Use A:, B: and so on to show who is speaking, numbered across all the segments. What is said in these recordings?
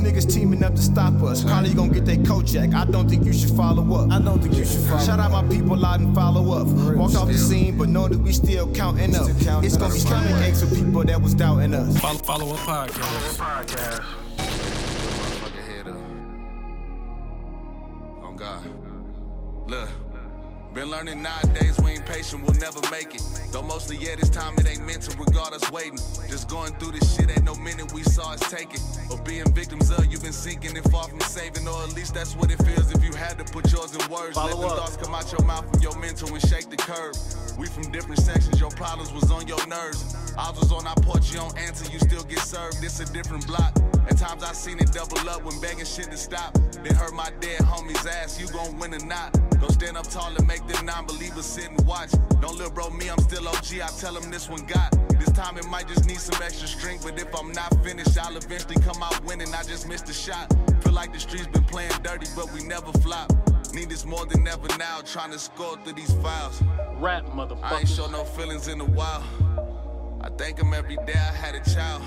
A: niggas teaming up to stop us. Probably gonna get their Kojak. I don't think you should follow up. I don't think you should follow Shout out my people out and follow up. Walked off the scene, but know that we still counting up. It's gonna be stomach aches for people that was doubting us.
B: Follow, follow up podcast.
C: Podcast. Been learning nowadays we ain't patient, we'll never make it. Though mostly, yeah, this time it ain't meant to regard us waiting. Just going through this shit, ain't no minute we saw us taking. Or being victims of, you've been sinking and far from saving. Or at least that's what it feels if you had to put yours in words.
B: Follow
C: Let them
B: up.
C: thoughts come out your mouth from your mental and shake the curve. We from different sections, your problems was on your nerves. I was on our porch, you don't answer, you still get served. It's a different block. At times I seen it double up when begging shit to stop. Then heard my dead homie's ass, you gon' win or not. Go stand up tall and make them non-believers sit and watch. Don't little bro me, I'm still OG, I tell them this one got. This time it might just need some extra strength, but if I'm not finished, I'll eventually come out winning. I just missed a shot. Feel like the streets been playing dirty, but we never flop. Need this more than ever now, trying to score through these files.
B: Rap,
C: I ain't show no feelings in a while. I thank him every day I had a child.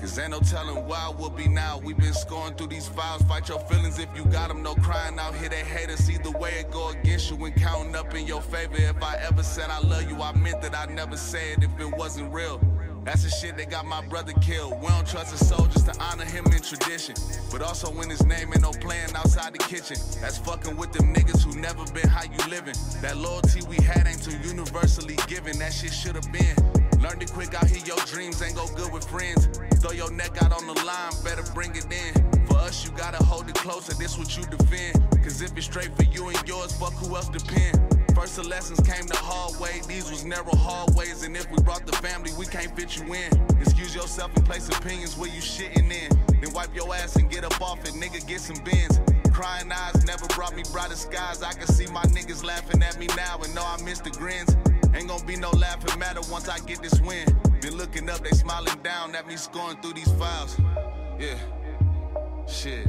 C: Cause ain't no telling where we'll be now. We've been scoring through these files. Fight your feelings if you got them. No crying out here, they hate us. Either way it go against you and counting up in your favor. If I ever said I love you, I meant that I never say it if it wasn't real. That's the shit that got my brother killed. We don't trust soul just to honor him in tradition. But also when his name ain't no playing outside the kitchen. That's fucking with them niggas who never been how you living. That loyalty we had ain't too universally given. That shit should've been. Learned it quick out here, your dreams ain't go good with friends. Throw your neck out on the line, better bring it in. For us, you gotta hold it closer, this what you defend. Cause if it's straight for you and yours, fuck who else depend. First the lessons came the hard way, these was narrow hallways. And if we brought the family, we can't fit you in. Excuse yourself and place opinions where you shitting in. Then wipe your ass and get up off it, nigga, get some bins. Crying eyes never brought me brighter skies. I can see my niggas laughing at me now and know I miss the grins. Ain't gonna be no laughing matter once I get this win. Been looking up, they smiling down at me scoring through these files. Yeah. Shit.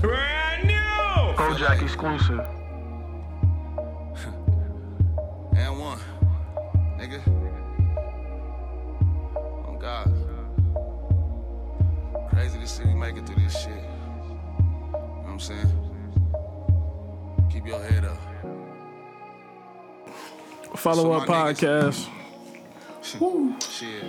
D: Brand new.
B: Kojak exclusive.
C: And one. Nigga. Oh God. Crazy to see we make it through this shit. You know what I'm saying? Keep your head up.
B: Follow up
C: So my
B: podcast.
C: Shit.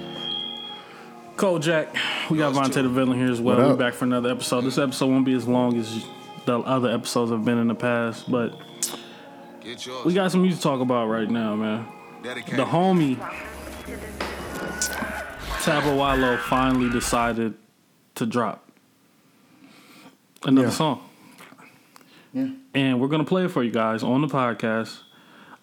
B: Kojak. We got
C: Yours
B: Vontae
C: too.
B: the villain here as well. We're back for another episode. This episode won't be as long as the other episodes have been in the past, but
C: Get yours.
B: we got some music to talk about right now, man.
C: dedicated.
B: The homie Tabo Wallow finally decided to drop another
E: Yeah.
B: song.
E: Yeah.
B: And we're gonna play it for you guys on the podcast.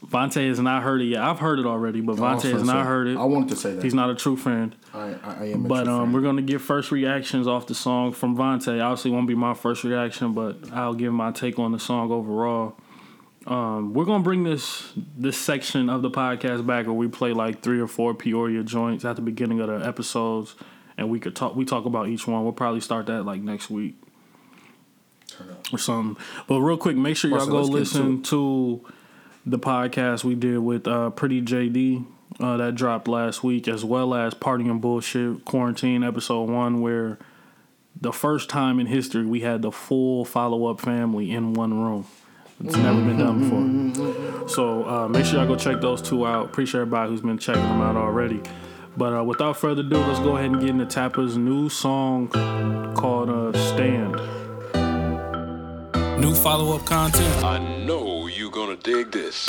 B: Vontae has not heard it yet. I've heard it already, but
E: was
B: Vontae has not
E: say-
B: heard it.
E: I wanted to say that.
B: He's not a true friend.
E: I, I, I am. A
B: But um,
E: fan.
B: we're gonna get first reactions off the song from Vontae. Obviously, won't be my first reaction, but I'll give my take on the song overall. Um, we're gonna bring this this section of the podcast back where we play like three or four Peoria joints at the beginning of the episodes, and we could talk. We talk about each one. We'll probably start that like next week or something. But real quick, make sure y'all
E: Marcel,
B: go listen
E: into
B: to the podcast we did with uh, Pretty JD uh, that dropped last week, as well as Party and Bullshit Quarantine episode one, where the first time in history we had the full follow up family in one room. It's never been done before. So uh, make sure y'all go check those two out. Appreciate everybody who's been checking them out already. But uh, without further ado, let's go ahead and get into Tappa's new song called uh, Stand.
D: New follow up content.
F: I know you gonna dig this.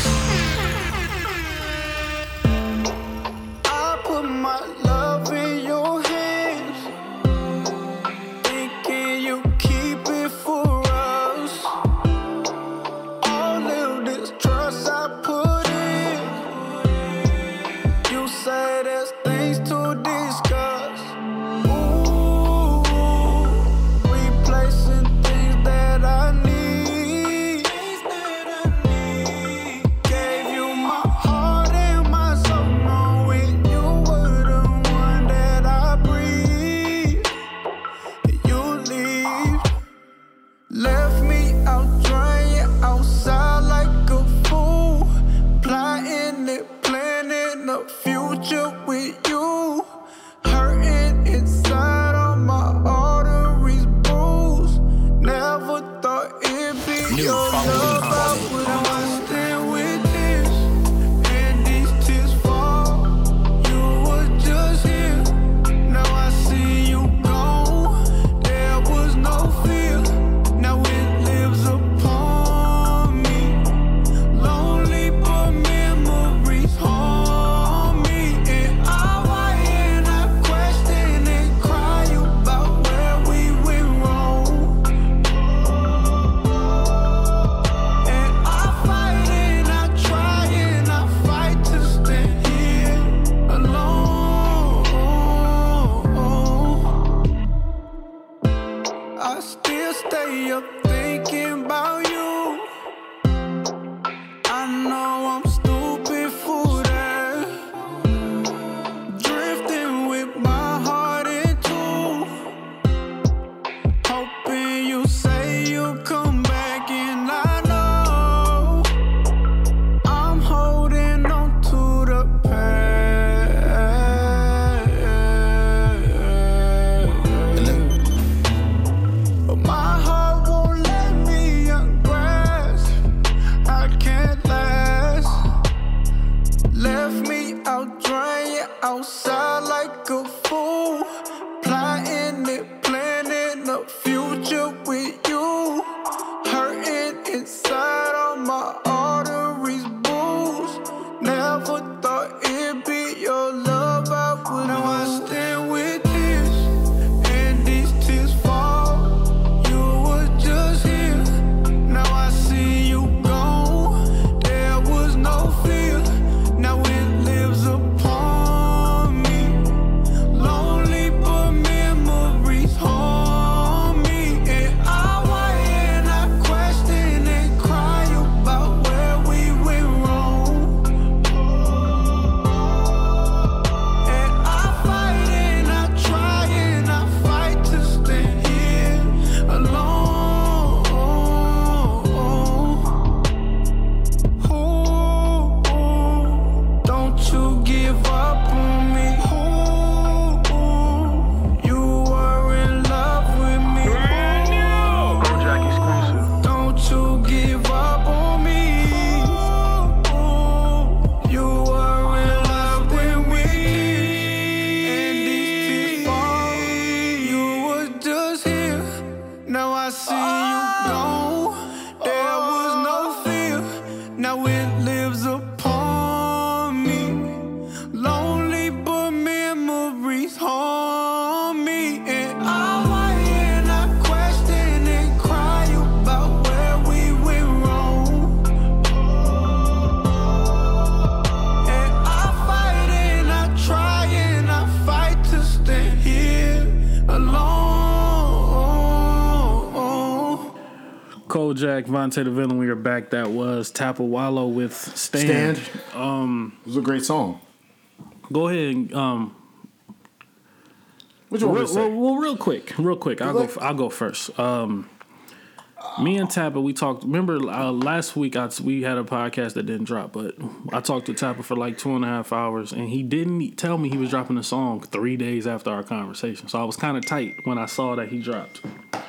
G: Drying
B: Vontae the Villain, we are back. That was Tapawalo with Stand.
E: Stand. Um, it was a great song.
B: Go ahead and um,
E: What you want me
B: Real,
E: to say?
B: well, well, real quick, real quick. I'll go. I'll go first. Um, me and Tappa, we talked. Remember uh, last week? I, we had a podcast that didn't drop, but I talked to Tappa for like two and a half hours, and he didn't tell me he was dropping a song three days after our conversation. So I was kind of tight when I saw that he dropped.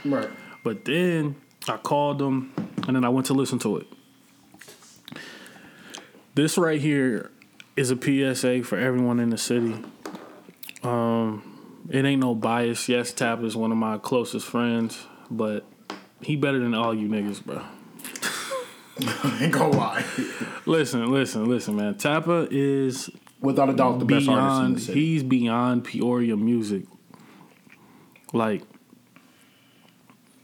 E: right.
B: But then I called them, and then I went to listen to it. This right here is a PSA for everyone in the city. Um, it ain't no bias. Yes, Tap is one of my closest friends, but he better than all you niggas, bro.
E: Ain't gonna lie.
B: Listen, listen, listen, man. Tappa is
E: Without a doubt, the best artist in the city.
B: He's beyond Peoria music. Like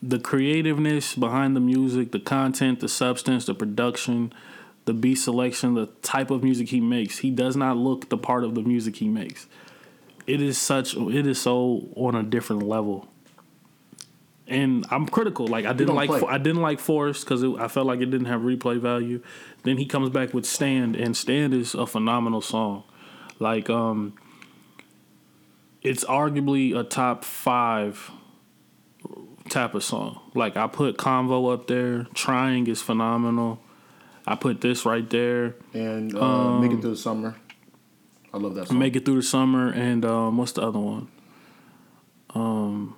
B: the creativeness behind the music, the content, the substance, the production, the beat selection, the type of music he makes. He does not look the part of the music he makes. It is such. It is so on a different level. And I'm critical. Like I didn't like.
E: play.
B: I didn't like Forrest because I felt like it didn't have replay value. Then he comes back with Stand, and Stand is a phenomenal song. Like um, it's arguably a top five type of song. Like I put Convo up there. Trying is phenomenal. I put this right there.
E: and uh, Make It Through the Summer. I love that song.
B: Make it through the summer, and um, what's the other one? Um,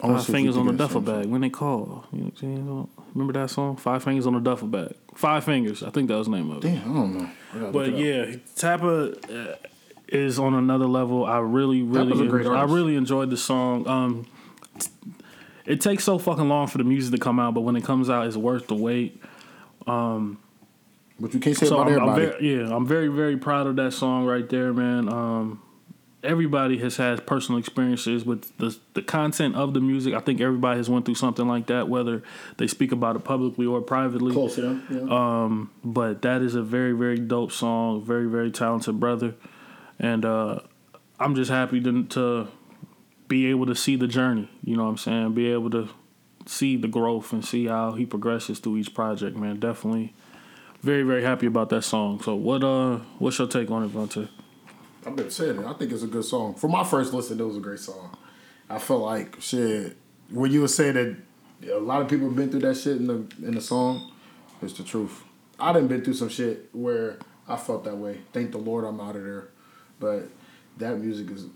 B: Five
E: see if we
B: fingers on the duffel bag. When they call, you know what I'm saying? Remember that song? Five fingers on the duffel bag. Five fingers. I think that was the name of it.
E: Damn, I don't know. I
B: But
E: look it up.
B: yeah, Tappa uh, is on another level. I really, really,
E: great
B: I really enjoyed the song. Um, it takes so fucking long for the music to come out, but when it comes out, it's worth the wait.
E: but you can't say
B: So
E: about
B: I'm, I'm
E: everybody.
B: very, yeah, I'm very, very proud of that song right there, man. Um, everybody has had personal experiences with the the content of the music. I think everybody has went through something like that, whether they speak about it publicly or privately.
E: Close, yeah. yeah.
B: Um, but that is a very, very dope song. Very, very talented brother, and uh, I'm just happy to, to be able to see the journey. You know what I'm saying? Be able to see the growth and see how he progresses through each project. Man, definitely very very happy about that song. So what uh what's your take on it, Vontae?
E: I've been saying it. I think it's a good song. For my first listen, it was a great song. I felt like shit when you were saying that a lot of people have been through that shit in the in the song. It's the truth. I done been through some shit where I felt that way. Thank the Lord I'm out of there. But that music is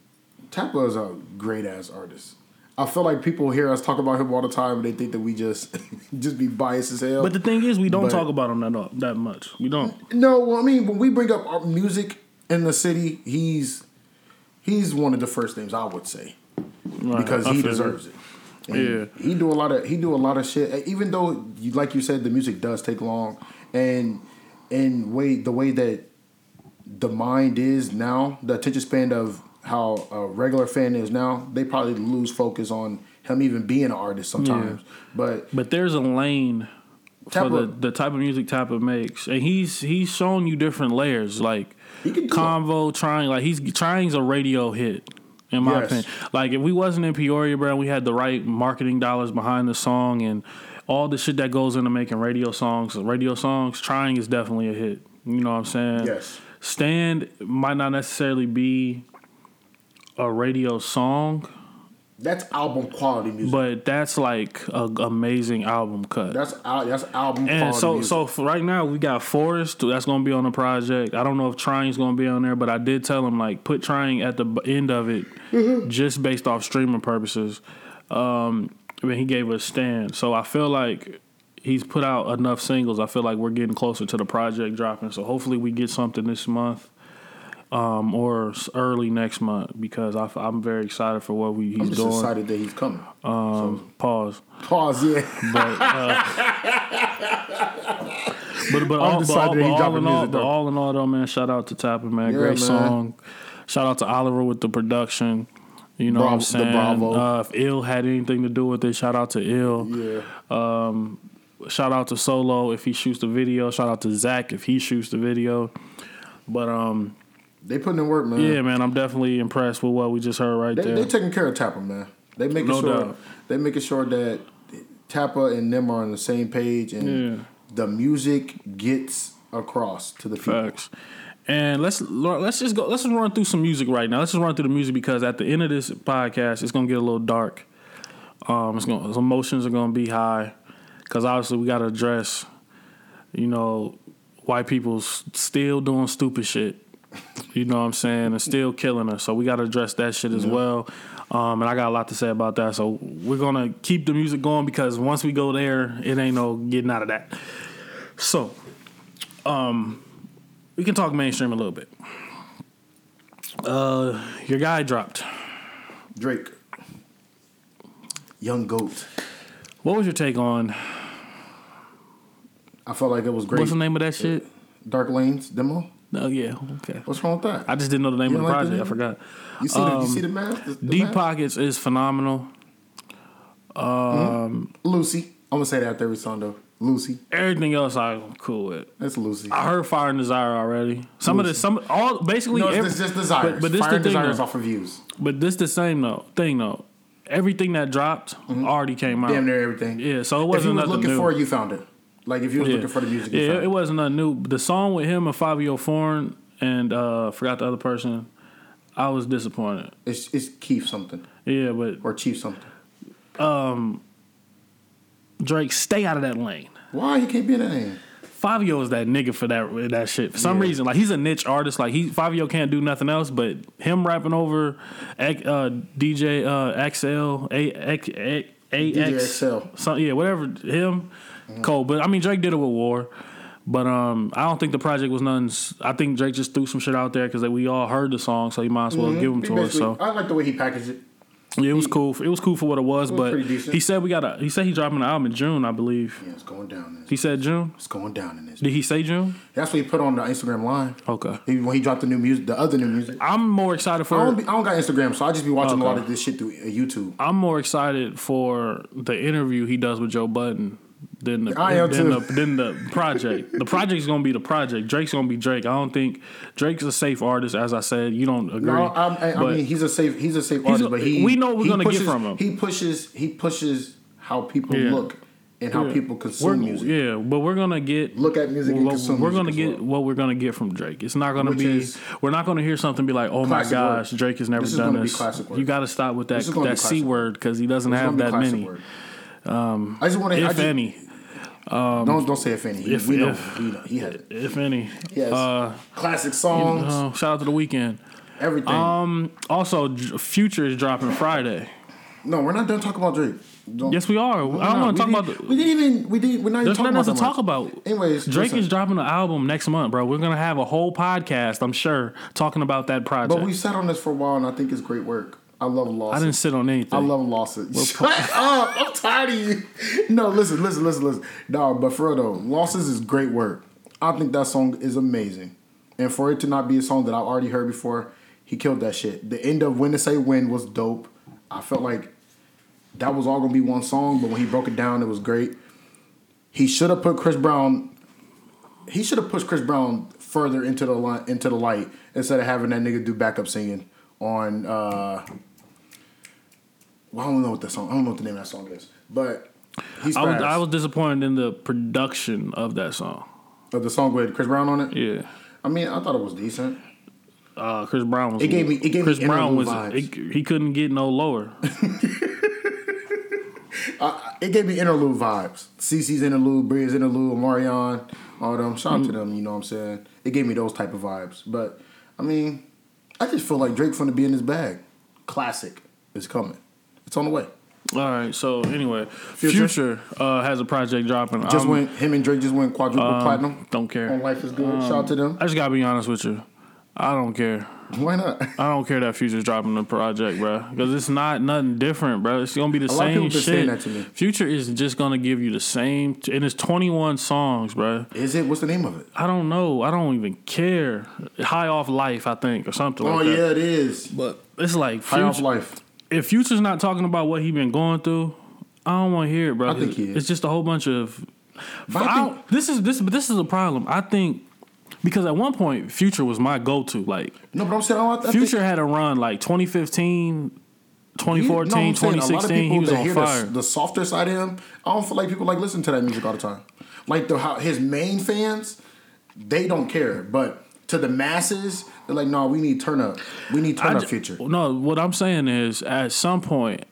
E: Tappa is a great ass artist. I feel like people hear us talk about him all the time and they think that we just just be biased as hell.
B: But the thing is, we don't
E: But-
B: talk about him that uh, that much. We don't.
E: No, well, I mean, when we bring up our music in the city, he's he's one of the first names I would say
B: Right,
E: because
B: I
E: he deserves
B: you.
E: it. yeah, he do a lot of he do a lot of shit. Even though, like you said, the music does take long, and and way the way that the mind is now, the attention span of how a regular fan is now, they probably lose focus on him even being an artist sometimes. But
B: But there's a lane for the, the type of music Tappa makes, and he's he's shown you different layers, like
E: He can do
B: convo, trying, like he's trying's a radio hit. In my
E: Yes.
B: opinion, like if we wasn't in Peoria, bro, we had the right marketing dollars behind the song and all the shit that goes into making radio songs. Radio songs, trying is definitely a hit. You know what I'm saying?
E: Yes.
B: Stand might not necessarily be a radio song,
E: that's album quality music.
B: but that's like an amazing album cut.
E: that's that's album
B: And
E: quality
B: so,
E: music.
B: so right now we got Forrest that's gonna be on the project. I don't know if Trying's gonna be on there, but I did tell him like put Trying at the end of it,
E: Mm-hmm.
B: just based off streaming purposes. Um, I mean, he gave us stand, so I feel like he's put out enough singles. I feel like we're getting closer to the project dropping. So hopefully we get something this month. Um, or early next month because I, am very excited for what we, he's
E: I'm just
B: doing.
E: excited that he's coming.
B: Um, pause.
E: Pause. Yeah.
B: But uh, but but all, but all, but all in all,
E: music,
B: but
E: though.
B: all in all though, man, shout out to Tapper, man.
E: Yeah,
B: Great
E: man.
B: song. Shout out to Oliver with the production. You know
E: Bravo-
B: what I'm saying?
E: Bravo.
B: Uh, if Ill had anything to do with it, shout out to Ill.
E: Yeah.
B: Shout out to Solo if he shoots the video. Shout out to Zach if he shoots the video. But um,
E: They putting in work, man.
B: yeah, man, I'm definitely impressed with what we just heard right
E: They,
B: there.
E: they taking care of Tapper, man. They making
B: No
E: sure
B: doubt.
E: they making sure that Tapper and them are on the same page and
B: Yeah.
E: the music gets across to the people.
B: Facts. And let's let's just go. Let's just run through some music right now. Let's just run through the music because at the end of this podcast, it's gonna get a little dark. Um, it's gonna emotions are gonna be high because obviously we gotta address, you know, white people's still doing stupid shit. You know what I'm saying, and still killing us. So we gotta address that shit as well. Um, and I got a lot to say about that. So we're gonna keep the music going because once we go there, it ain't no getting out of that. So um, we can talk mainstream a little bit. Uh, your guy dropped.
E: Drake, Young Goat.
B: What was your take on
E: I felt like it was great.
B: what's the name of that uh, shit?
E: Dark Lanes demo.
B: Oh yeah, okay.
E: What's wrong with that?
B: I just didn't know the name
E: You
B: of the
E: like the
B: project. I forgot.
E: you see the you
B: um,
E: see the math? The, the
B: Deep
E: math?
B: Pockets is phenomenal. Mm-hmm.
E: Um, Lucy. I'm gonna say that after every song though. Lucy.
B: Everything else I'm cool with.
E: That's Lucy.
B: I heard Fire and Desire already. Some of the some all basically
E: no,
B: every-
E: it's just desires.
B: But, but this
E: Fire
B: the
E: and desires
B: though.
E: off of views.
B: But this the same though thing though. Everything that dropped already came out.
E: Mm-hmm. Damn near everything.
B: Yeah, so it
E: If you
B: wasn't
E: was
B: nothing
E: looking
B: new.
E: for it, you found it. Like if you was looking for the music, you
B: Yeah, it,
E: it.
B: wasn't nothing new. The song with him and Fivio Foreign and uh forgot the other person. I was disappointed.
E: It's it's Keith something
B: Yeah, but
E: or Chief something.
B: Drake, stay out of that lane.
E: Why he can't be in that name?
B: Fivio is that nigga for that that shit. For some
E: Yeah.
B: reason, like he's a niche artist. Like he Fivio can't do nothing else. But him rapping over uh, DJ uh, XL A A
E: DJ
B: X
E: XL.
B: some- yeah, whatever him. Cole but I mean Drake did it with War. But um, I don't think the project was nothing. I think Drake just threw some shit out there because like, we all heard the song, so you might as well give him
E: He
B: to us. So
E: I like the way he packaged it.
B: Yeah, it was cool. It was cool for what it was. but
E: pretty decent.
B: he said we got a. He said he dropping an album in June, I believe.
E: Yeah, it's going down. In this.
B: He said June.
E: It's going down in this.
B: Did he say June?
E: That's what he put on the Instagram live.
B: Okay.
E: He, when he dropped the new music, the other new music.
B: I'm more excited for.
E: I don't, be, I don't got Instagram, so I just be watching a lot of this shit through uh, YouTube.
B: I'm more excited for the interview he does with Joe Budden than the
E: I
B: than the, than the project. the project's gonna be the project. Drake's gonna be Drake. I don't think Drake's a safe artist. As I said, you don't agree.
E: No, I, I, I mean he's a safe he's a safe
B: He's
E: artist,
B: a-
E: but he
B: we know what we're gonna get from him.
E: He pushes he pushes how people
B: Yeah.
E: look and how
B: Yeah.
E: people
B: we're,
E: consume music.
B: Yeah, but we're gonna get
E: Look at music and
B: We're, we're gonna get
E: well.
B: what we're gonna get from Drake. It's not gonna
E: Which
B: be. We're not gonna hear something be like, "Oh my gosh,
E: work.
B: Drake has never
E: This is
B: done this." You got to stop with that
E: This is gonna be
B: that c word because he doesn't
E: It's
B: have that many,
E: word. Um, I just want to
B: if any,
E: don't don't say if any. He,
B: if-
E: we know
B: if-
E: know he it.
B: if any.
E: Yes.
B: Uh,
E: classic songs,
B: uh, shout out to the Weeknd.
E: everything.
B: Um. Also, Future is dropping Friday.
E: no, we're not done talking about Drake. Don't,
B: Yes, we are. I don't want to talk about.
E: We didn't even. We didn't. We're not even talking
B: nothing
E: about
B: to talk about.
E: Anyways,
B: Drake
E: listen.
B: is dropping an album next month, bro. We're gonna have a whole podcast, I'm sure, talking about that project.
E: But we sat on this for a while, and I think it's great work. I love losses.
B: I didn't sit on anything.
E: I love losses. Shut oh, up! I'm tired of you. No, listen, listen, listen, listen. No, but for real though, losses is great work. I think that song is amazing, and for it to not be a song that I've already heard before, he killed that shit. The end of "When to Say When" was dope. I felt like that was all gonna be one song, but when he broke it down, it was great. He should have put Chris Brown. He should have pushed Chris Brown further into the li- into the light instead of having that nigga do backup singing on. uh well, I don't know what that song. I don't know what the name of that song is, but he's
B: I was. I was disappointed in the production of that song.
E: Of the song with Chris Brown on it.
B: Yeah.
E: I mean, I thought it was decent.
B: Uh, Chris Brown was.
E: It gave me- it gave me
B: Brown
E: interlude
B: was.
E: vibes.
B: It, he couldn't get no lower.
E: It gave me interlude vibes. CC's interlude, Bree's interlude, Marion, all them. Shout out
B: Mm.
E: to them. You know what I'm saying? It gave me those type of vibes. But I mean, I just feel like Drake's Drake finna be in his bag. Classic is coming. It's on the way.
B: All right. So anyway, Future,
E: Future?
B: uh, has a project dropping.
E: Just
B: I'm-
E: went him and Drake just went quadruple
B: um,
E: platinum
B: Don't care.
E: on Life is Good. Shout out to them.
B: I just gotta be honest with you. I don't care.
E: Why not?
B: I don't care that Future's dropping the project, bro. Because it's not nothing different, bro. It's gonna be the
E: A
B: same
E: people been saying
B: shit.
E: that to me.
B: Future is just gonna give you the same, and it's 21 songs, bro.
E: Is it? What's the name of it?
B: I don't know. I don't even care. High off life, I think, or something
E: Oh
B: like that.
E: Oh yeah, it is.
B: But it's like
E: High off life.
B: if Future's not talking about what he been going through, I don't want to hear it, bro.
E: I think he is.
B: It's just a whole bunch of.
E: But I
B: I
E: think-
B: this is this, but this is a problem. I think because at one point Future was my go-to. Like
E: No, but I'm saying I, I think-
B: Future had a run like 2015, 2014,
E: No, I'm saying, a lot of
B: 2016. He was on fire.
E: The, the softer side of him, I don't feel like people like listen to that music all the time. Like the how his main fans, they don't care. But to the masses, they're like, no, we need turn up. We need turn
B: I
E: up future.
B: No, what I'm saying is at some point,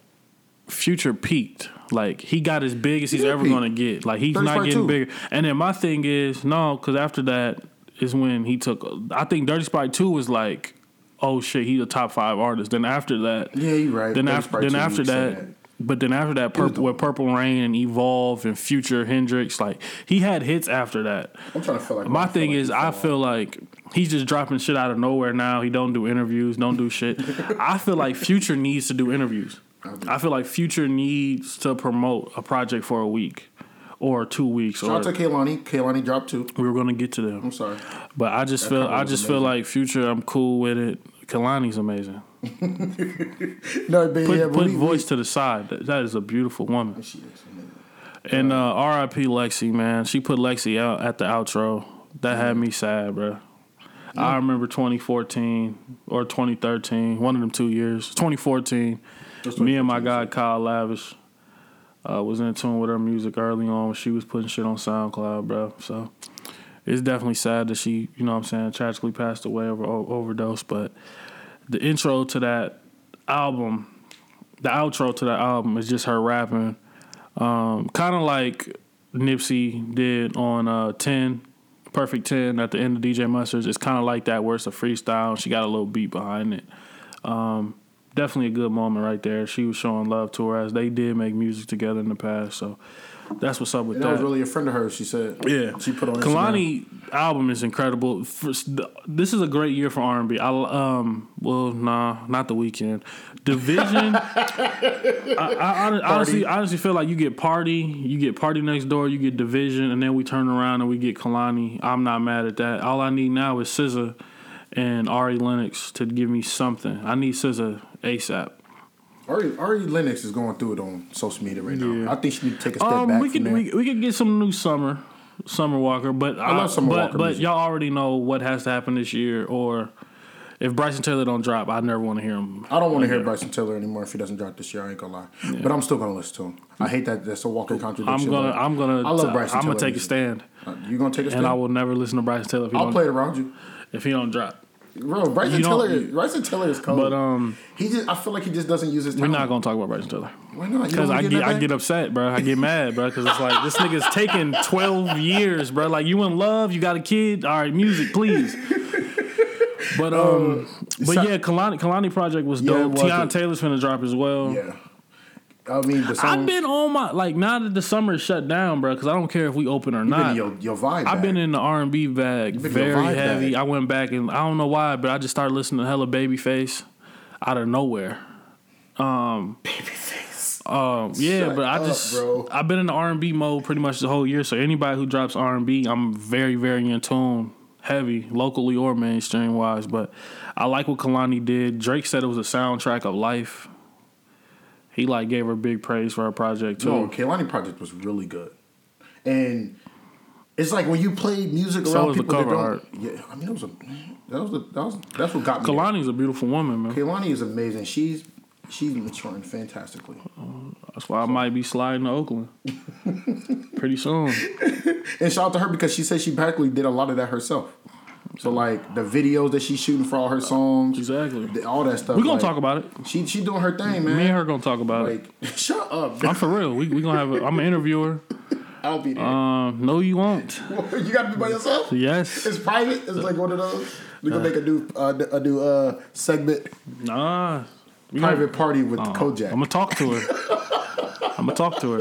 B: Future peaked. Like he got as big as he's ever
E: peak.
B: gonna get. Like he's not getting
E: two.
B: bigger. And then my thing is no, because after that is when he took. I think Dirty Sprite Two was like, oh shit, he's a top five artist. Then after that,
E: Yeah, you're right.
B: Then
E: Dirty
B: after then after
E: said
B: that. But then after that, purple with Purple Reign and Evolve and Future Hendrix, like he had hits after that.
E: I'm trying to feel like
B: My thing
E: like
B: is, I feel like he's just dropping shit out of nowhere now. He don't do interviews, don't do shit. I feel like Future needs to do interviews. I feel like Future needs to promote a project for a week or two weeks.
E: Shout
B: Or
E: out to Kehlani. Kehlani dropped two.
B: we were gonna get to them,
E: I'm sorry.
B: but I just
E: That
B: feel, I just feel like Future. I'm cool with it. Kehlani's amazing.
E: No, but
B: Put,
E: yeah,
B: put
E: we,
B: voice to the side. That- that is a beautiful woman.
E: she is.
B: And uh, R.I.P. Lexi, man. She put Lexi out at the outro. That had me sad, bro. I remember 2014 or 2013, one of them two years. 2014. Me and my guy Kyle Lavish uh, was in tune with her music early on. When she was putting shit on SoundCloud, bro. So it's definitely sad that she, you know what I'm saying, tragically passed away over overdose. But the intro to that album, the outro to that album is just her rapping. Um, kind of like Nipsey did on uh, 10, Perfect 10 at the end of DJ Mustard's. It's kind of like that where it's a freestyle. She got a little beat behind it. Um, definitely a good moment right there. She was showing love to her as they did make music together in the past. So that's what's up with
E: And
B: that.
E: that was really a friend of hers. She said.
B: Yeah,
E: She put on Instagram.
B: Kehlani album is incredible. First, this is a great year for R and B. I um, well, nah, not the Weeknd. Division. I, I hon- honestly, honestly feel like you get party, you get PARTYNEXTDOOR, you get division, and then we turn around and we get Kehlani. I'm not mad at that. All I need now is SZA and Ari Lennox to give me something. I need SZA ASAP.
E: Ari, Ari Lennox is going through it on social media right now.
B: Yeah.
E: I think she need to take a step
B: Um,
E: back
B: we could we, we could get some new summer, Summer Walker, but I,
E: love Summer
B: but,
E: Walker
B: But
E: music.
B: y'all already know what has to happen this year, or if Bryson Tiller don't drop, I never want to hear him.
E: I don't want to hear Bryson Tiller anymore if he doesn't drop this year. I ain't gonna lie, but I'm still gonna listen to him. I hate that that's a walking contradiction.
B: I'm gonna I'm gonna
E: I love Bryson
B: I'm gonna
E: Tiller
B: take a stand,
E: Uh, You gonna take a stand?
B: and I will never listen to Bryson Tiller if he
E: I'll play it around you,
B: if he don't drop.
E: Bro. Bryson
B: You
E: Tiller. Bryson Tiller is cold.
B: But um,
E: he just I feel like he just doesn't use his.
B: we're not gonna talk about Bryson Tiller
E: Why not?
B: Because I
E: in
B: get I get upset, bro. I get mad, bro, because it's like this nigga's taking 12 years, bro. Like you in love, you got a kid. All right, music, please. But um, but
E: so-
B: yeah, Kehlani Kehlani project was
E: Yeah,
B: dope.
E: was.
B: Teyana Taylor's finna drop as well.
E: Yeah. I mean, the song.
B: I've been on my like now that the summer is shut down, bro. Because I don't care if we open or not.
E: your, your vibe.
B: I've been in the R and B bag
E: been in your
B: very heavy.
E: bag.
B: I went back and I don't know why, but I just started listening to hella Babyface out of nowhere. Um, Babyface. Um, yeah,
E: Shut
B: but I
E: up,
B: just
E: bro.
B: I've been in the R and B mode pretty much the whole year. So anybody who drops R and B, I'm very very in tune, heavy locally or mainstream wise. But I like what Kehlani did. Drake said it was a soundtrack of life. He like gave her big praise for her project too.
E: No, Kehlani project was really good, and it's like when you play music
B: So
E: around
B: was the
E: people that
B: cover
E: don't.
B: art.
E: Yeah, I mean, it was a that was the, that was that's what got me. there.
B: Kehlani's a beautiful woman, man.
E: Kehlani is amazing. She's she's maturing fantastically.
B: That's why I might be sliding to Oakland pretty soon.
E: And shout out to her because she said she practically did a lot of that herself. So like the videos that she's shooting for all her songs,
B: Exactly.
E: the- all that stuff.
B: We're gonna
E: like,
B: talk about it.
E: She she doing her thing, man.
B: Me and her gonna talk about it.
E: Shut up.
B: I'm for real. We we gonna have. A, I'm an interviewer.
E: I'll be there.
B: Um, no, you won't.
E: you got to be by yourself.
B: Yes.
E: It's private. It's like one of those. We gonna make a new uh, a new uh, segment,
B: Nah.
E: Private
B: gonna-
E: party with
B: uh,
E: Kojak.
B: I'm gonna talk to her. I'm gonna talk to her.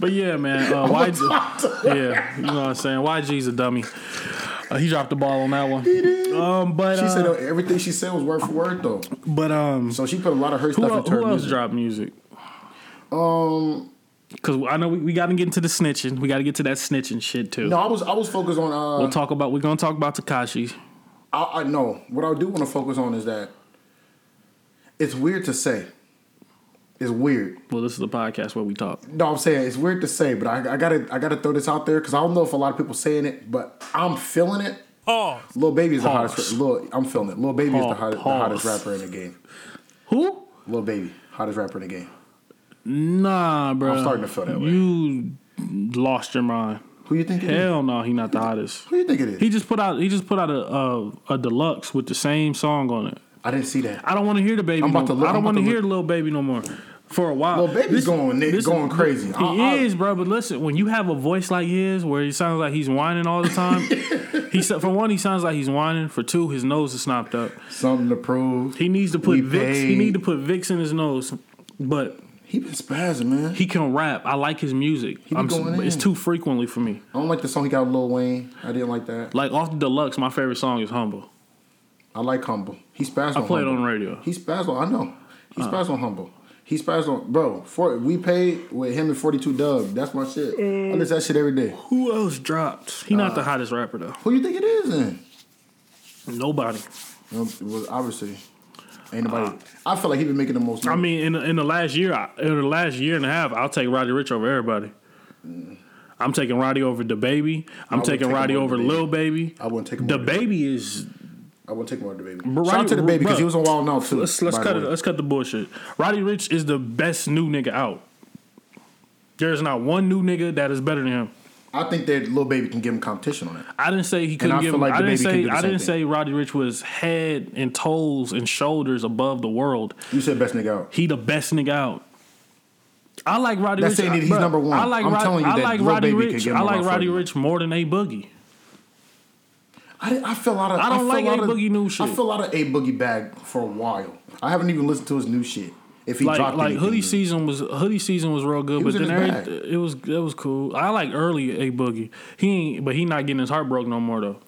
B: But yeah, man. Uh, YG, yeah, you know what I'm saying. YG's a dummy. Uh, he dropped the ball on that one. Um, but
E: she
B: uh,
E: said everything she said was word for word though.
B: but um,
E: So she put a lot of her
B: who,
E: stuff
B: el-
E: into her
B: who else
E: music.
B: dropped music?
E: Um,
B: Because I know we, we got to get into the snitching. We got to get to that snitching shit too.
E: no, I was I was focused on. Uh,
B: We'll talk about. We're gonna talk about Tekashi.
E: I, I know what I do want to focus on is that it's weird to say. It's weird.
B: Well, this is the podcast where we talk.
E: No, I'm saying it's weird to say, but I, I gotta I gotta throw this out there because I don't know if a lot of people saying it, but I'm feeling it.
D: Pause.
E: Lil Baby is the
B: Pause.
E: hottest. Lil, I'm feeling it. Lil Baby is the
B: Pause.
E: hottest, the hottest rapper in the game.
B: Who?
E: Lil Baby, hottest rapper in the game.
B: Nah, bro.
E: I'm starting to feel that way.
B: You lost your mind.
E: Who you think it is?
B: Hell no, he not the hottest.
E: Who you think it is?
B: He just put out. He just put out a a, a deluxe with the same song on it.
E: I didn't see that.
B: I don't want to hear the baby.
E: I'm about
B: no,
E: to look-
B: I don't
E: I'm
B: want
E: about
B: to
E: to
B: hear
E: look-
B: little baby no more. For a while,
E: Lil Baby's going- going crazy.
B: He
E: I- I-
B: is, bro. But listen, when you have a voice like his, where he sounds like he's whining all the time, he for one, he sounds like he's whining. For two, his nose is snapped up.
E: Something to prove.
B: He needs to put Vicks. He need to put Vicks in his nose. But
E: He been spazzing, man.
B: he can rap. I like his music.
E: be
B: I'm,
E: going
B: it's too frequently for me.
E: I don't like the song he got with Lil Wayne. I didn't like that.
B: Like off the deluxe, my favorite song is "Humble."
E: I like Humble. He spazzed
B: I play it on radio.
E: He spazzed. I know. He uh. spazzed on Humble. He spazzed on bro. For we paid with him and Forty Two Dugg. That's my shit. I listen to that shit every day.
B: Who else dropped? He not the
E: Uh,
B: hottest rapper though.
E: Who you think it is then?
B: Nobody.
E: You know, was obviously ain't nobody. I feel like he been making the most.
B: Uh, I mean, in the, in the last year, in the last year and a half, I'll take Roddy Ricch over everybody. I'm taking Roddy over the baby. I'm taking Roddy
E: over
B: over Lil Baby.
E: I wouldn't take him
B: The baby is.
E: I wouldn't take more over the baby.
B: But
E: Shout out to the baby because he was on Wild Now too.
B: Let's let's cut it. Let's cut the bullshit. Roddy Ricch is the best new nigga out. There's not one new nigga that is better than him.
E: I think that little Baby can give him competition on it.
B: I didn't say he couldn't give. him,
E: like
B: I didn't say. I didn't
E: thing.
B: say Roddy Ricch was head and toes and shoulders above the world.
E: You said best nigga out.
B: He the best nigga out. I like Roddy
E: That's
B: Rich.
E: saying that he's
B: bruh,
E: number one.
B: I like
E: I'm
B: Rod-
E: telling you
B: I
E: that
B: like Roddy
E: Ricch.
B: I like Roddy Ricch more than A Boogie.
E: I, I feel out of.
B: I don't
E: feel
B: like
E: a
B: Boogie new shit.
E: I feel out of A Boogie bag for a while. I haven't even listened to his new shit. If he
B: Like
E: dropped
B: like hoodie season was hoodie season was real good, but then every, it was it was cool. I like early A Boogie. He ain't, but he not getting his heart broke no more though.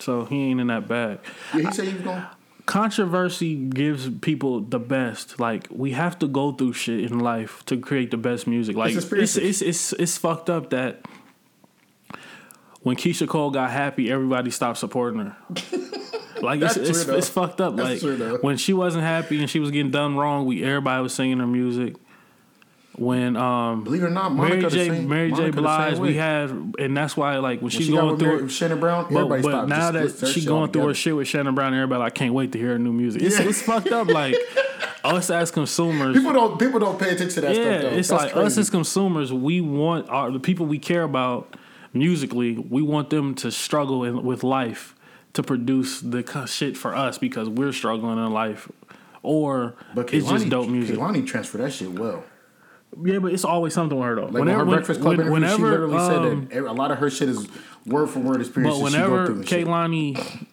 B: So he ain't in that bag.
E: Yeah, he said he was going.
B: Controversy gives people the best. Like we have to go through shit in life to create the best music. Like
E: It's
B: it's
E: a
B: it's
E: spirit
B: it's, it's, it's fucked up that when Keyshia Cole got happy, everybody stopped supporting her. Like it's it's, it's fucked up.
E: That's
B: like when she wasn't happy and she was getting done wrong, we everybody was singing her music. When um
E: Believe it or not, Monica
B: Mary J
E: same-
B: Mary J Blige, we had, and that's why like when she's
E: she
B: going through.
E: Mary, Shannon Brown,
B: but,
E: everybody
B: but now that she going through her shit with Shannon Brown, everybody like can't wait to hear her new music. It's,
E: Yeah.
B: it's fucked up. Like us as consumers,
E: People don't people don't pay attention to that
B: yeah,
E: stuff. Though.
B: it's
E: That's
B: like
E: crazy.
B: us as consumers, we want our the people we care about musically. We want them to struggle in, with life to produce the shit for us because we're struggling in life, or
E: But
B: it's just
E: Kehlani-
B: dope music.
E: Kehlani transferred that shit well.
B: Yeah, but it's always something with her though.
E: Like when her
B: when-
E: Breakfast Club
B: when-
E: interview, she
B: whenever,
E: literally
B: um,
E: said that a lot of her shit is word for word experiences
B: But whenever
E: through. and shit.
B: Kehlani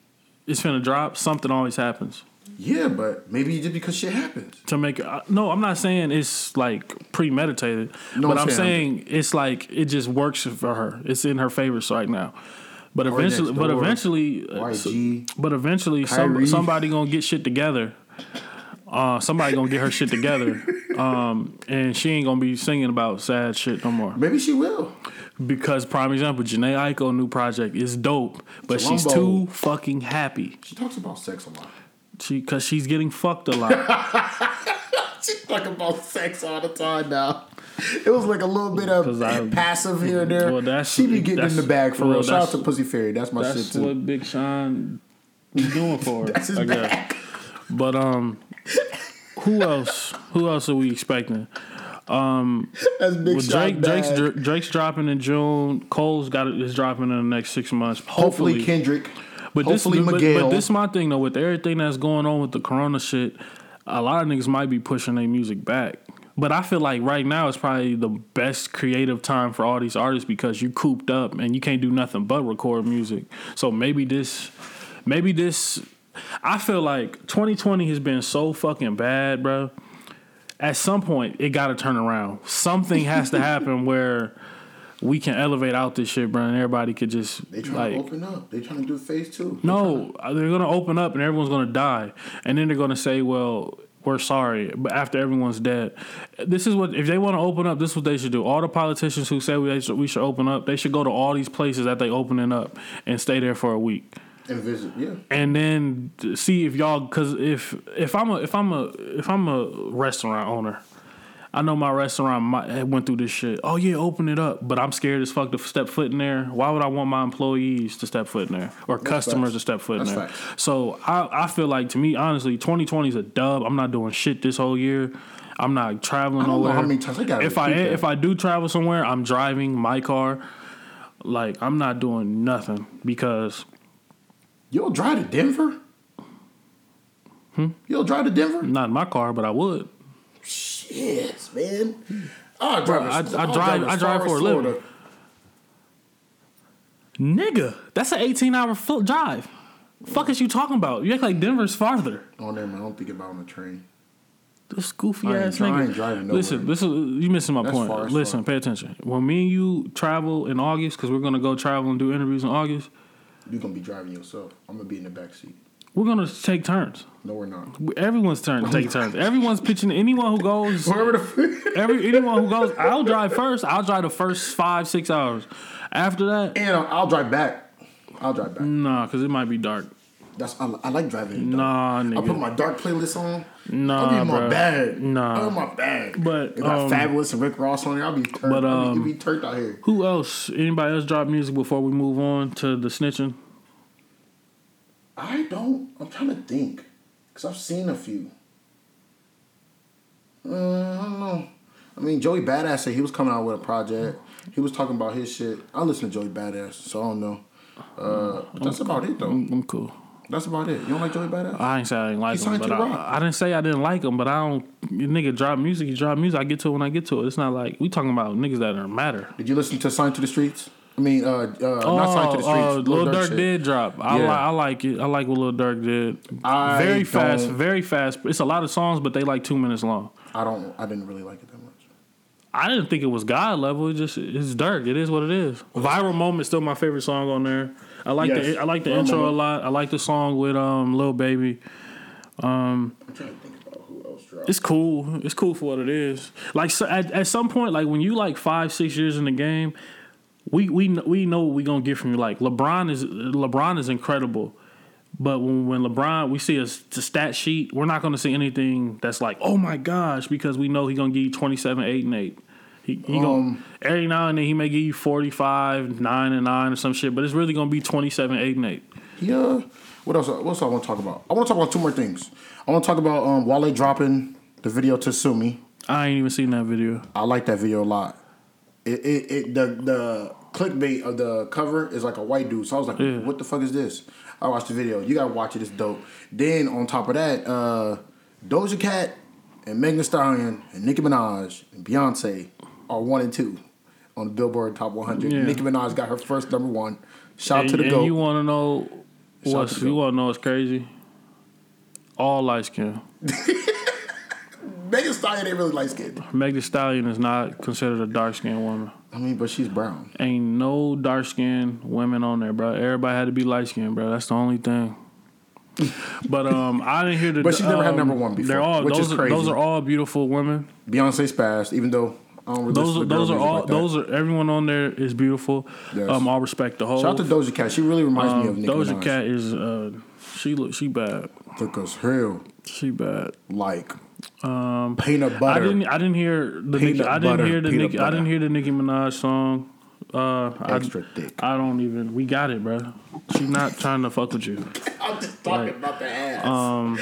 B: is finna drop, something always happens.
E: Yeah, but maybe just because shit happens.
B: to make it. No, I'm not saying it's like premeditated,
E: No,
B: but
E: I'm saying-
B: saying it's like it just works for her. It's in her favor right now. But eventually, but eventually, uh,
E: YG,
B: but eventually, some, somebody gonna get shit together. Uh, somebody gonna get her shit together, um, and she ain't gonna be singing about sad shit no more.
E: Maybe she will.
B: Because prime example, Jhené Aiko new project is dope, but she's too fucking happy.
E: She talks about sex a lot.
B: She because she's getting fucked a lot.
E: She's talking about sex all the time now. It was like a little bit of
B: I-
E: passive here and there.
B: Well, that's-
E: she be getting in the bag for
B: well,
E: real. Shout out to Pussy Fairy. That's my shit
B: That's
E: too.
B: what Big Sean is doing for her.
E: That's his
B: I guess. But um, who else? Who else are we expecting?
E: That's Big
B: Well,
E: Sean
B: Drake, Drake's, Drake's dropping in June. Cole's got it, is dropping in the next six months.
E: Hopefully,
B: Hopefully,
E: Kendrick.
B: But this,
E: hopefully
B: but,
E: Miguel.
B: but this is my thing though. With everything that's going on with the Corona shit, a lot of niggas might be pushing their music back. But I feel like right now is probably the best creative time for all these artists because you cooped up and you can't do nothing but record music. So maybe this, maybe this. I feel like 2020 has been so fucking bad, bro. At some point, it got to turn around. Something has to happen where we can elevate out this shit, bro, and everybody could just
E: they trying
B: like
E: to open up. They trying to do phase two. They
B: no, uh, they're gonna open up and everyone's gonna die, and then they're gonna say, "Well, we're sorry," but after everyone's dead, this is what if they want to open up, this is what they should do. All the politicians who say we should, we should open up, they should go to all these places that they opening up and stay there for a week,
E: and visit. Yeah.
B: and then see if y'all, because if if I'm a if I'm a if I'm a restaurant owner. I know my restaurant might, went through this shit. Oh yeah, open it up, but I'm scared as fuck to step foot in there. Why would I want my employees to step foot in there or customers
E: facts.
B: to step foot in
E: That's
B: there?
E: facts.
B: So I, I feel like to me, honestly, 2020 is a dub. I'm not doing shit this whole year. I'm not traveling
E: I don't know
B: nowhere.
E: how many times- I gotta
B: if I if I do travel somewhere, I'm driving my car. Like I'm not doing nothing because
E: You'll drive to Denver? Hmm? You'll drive to Denver?
B: not in my car, but I would.
E: Yes, man. I'll drive.
B: I- I
E: I'll
B: drive- I drive
E: far
B: for a living.
E: Florida.
B: Nigga, that's an 18 hour fl- drive. Fuck is you talking about? You act like Denver's farther.
E: Oh, never mind. I don't think about on the train.
B: This goofy
E: I
B: ass
E: I
B: nigga.
E: ain't driving nowhere.
B: Listen, this is you missing my
E: That's
B: point. Listen,
E: fuck.
B: pay attention. When me and you travel in August, because we're gonna go travel and do interviews in August,
E: You're gonna be driving yourself. I'm gonna be in the back seat.
B: We're gonna take turns.
E: No, we're not.
B: Everyone's turn to take turns. Everyone's pitching. Anyone who goes,
E: Whoever the
B: every anyone who goes, I'll drive first. I'll drive the first five six hours. After that,
E: and I'll, I'll drive back. I'll drive back.
B: nah, because it might be dark.
E: That's I, I like driving.
B: Nah,
E: dark. I
B: nigga.
E: put my dark playlist on.
B: Nah,
E: I'll be in my
B: bruh.
E: bag.
B: Nah.
E: I'm in my bag.
B: But,
E: it got
B: um,
E: fabulous and Rick Ross on it. I'll be turned.
B: but, um,
E: be, be turned out here.
B: Who else? Anybody else drop music before we move on to the snitching?
E: I don't. I'm trying to think, cause I've seen a few. Uh, I don't know. I mean, Joey Badass said he was coming out with a project. He was talking about his shit. I listen to Joey Badass, so I don't know. Uh, but that's about it though.
B: I'm, I'm cool.
E: That's about it. You don't like Joey Badass?
B: I ain't say I didn't like
E: He
B: him, but. I, I didn't say I didn't like him. But I don't. You nigga drop music. He drop music. I get to it when I get to it. It's not like we talking about niggas that don't matter.
E: Did you listen to Sign to the Streets? I mean, uh, uh not Sign to the Streets.
B: uh,
E: Lil
B: Lil Durk
E: shit.
B: did drop. I,
E: Yeah.
B: li- I like it. I like what Lil Durk did.
E: I
B: very fast, very fast. It's a lot of songs, but they like two minutes long.
E: I don't. I didn't really like it that much.
B: I didn't think it was God level. It just it's Durk. It is what it is. Viral moment still my favorite song on there. I like
E: Yes.
B: the I like the
E: Viral
B: intro
E: Moment.
B: a lot. I like the song with um Lil Baby.
E: I'm trying to think about who else dropped.
B: It's cool. It's cool for what it is. Like so at, at some point, like when you like five six years in the game, we we we know what we're gonna get from you. Like LeBron is LeBron is incredible, But when, when LeBron, we see a, stat sheet, we're not going to see anything that's like, oh my gosh, because we know he's going to give you 27, 8, and 8. He, he
E: Um,
B: gonna, every now and then he may give you 45, 9 and 9 or some shit, but it's really going to be 27, 8, and 8.
E: Yeah. What else? What else I want to talk about? I want to talk about two more things. I want to talk about um, Wale dropping the video to Sue Me.
B: I ain't even seen that video.
E: I like that video a lot. It, it, it the the clickbait of the cover is like a white dude. So I was like,
B: Yeah.
E: what the fuck is this? I watched the video. You gotta watch it. It's dope. Then on top of that, uh, Doja Cat and Megan Thee Stallion and Nicki Minaj and Beyonce are one and two on the Billboard Top 100.
B: Yeah.
E: Nicki Minaj got her first number one. Shout
B: and,
E: to the
B: and
E: goat.
B: you want to know
E: Shout
B: what's
E: to
B: you want to know what's crazy? All light skin.
E: Megan Stallion ain't really light skinned.
B: Meg Thee Stallion is not considered a dark skinned woman.
E: I mean, but she's brown.
B: Ain't no dark skinned women on there, bro. Everybody had to be light skinned, bro. That's the only thing. But um, I didn't hear the.
E: But she's never had
B: um,
E: number one before,
B: They're all
E: which
B: those
E: is
B: are,
E: crazy.
B: Those are all beautiful women.
E: Beyonce's passed, even though I don't really
B: Those are those are all
E: like
B: those are everyone on there is beautiful.
E: Yes.
B: Um, all respect the whole.
E: Shout out to Doja Cat. She really reminds me of
B: um,
E: Nicki
B: Doja
E: Minaj.
B: Cat is uh, she look she bad.
E: Took us hell
B: She bad.
E: like um, peanut butter.
B: I didn't. I didn't hear the. Nicki,
E: Peanut
B: I didn't
E: butter,
B: hear the.
E: peanut
B: Nicki, I didn't hear the Nicki Minaj song. Uh,
E: Extra
B: I,
E: thick.
B: I don't even. We got it, bro. She's not trying to fuck with you.
E: I'm just talking about the ass.
B: Um,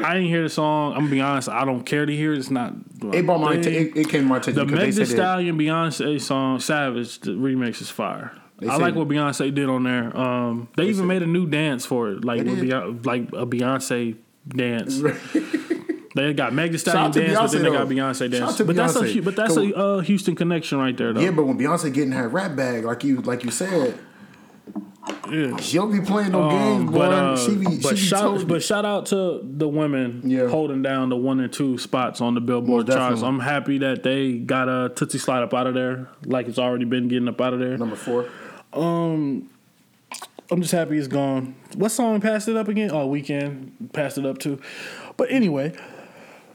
B: I didn't hear the song. I'm gonna be honest. I don't care to hear it. It's not.
E: it brought my
B: They-
E: atten- it, it came to my attention
B: the
E: because
B: Meg
E: they
B: Thee
E: said that
B: Stallion Beyonce song "Savage" the remix is fire.
E: They
B: I like what Beyonce did on there. Um, they, even made a new dance for it, like with. Beyonce, like a Beyonce dance. they got Meg Thee Stallion dance, but then they got. Beyonce dance. But that's a but that's a uh, Houston connection right there, though.
E: yeah, but when Beyonce getting her rap bag, like you like you said,
B: Yeah.
E: she don't be playing no
B: Um,
E: games, boy.
B: but uh,
E: she be
B: but
E: she be
B: shout but shout out to the women
E: Yeah.
B: holding down the one and two spots on the Billboard
E: Most
B: charts. I'm happy that they got a Tootsie Slide up out of there, like it's already been getting up out of there.
E: number four.
B: I'm just happy it's gone. What song passed it up again? Oh, Weeknd passed it up too. But anyway,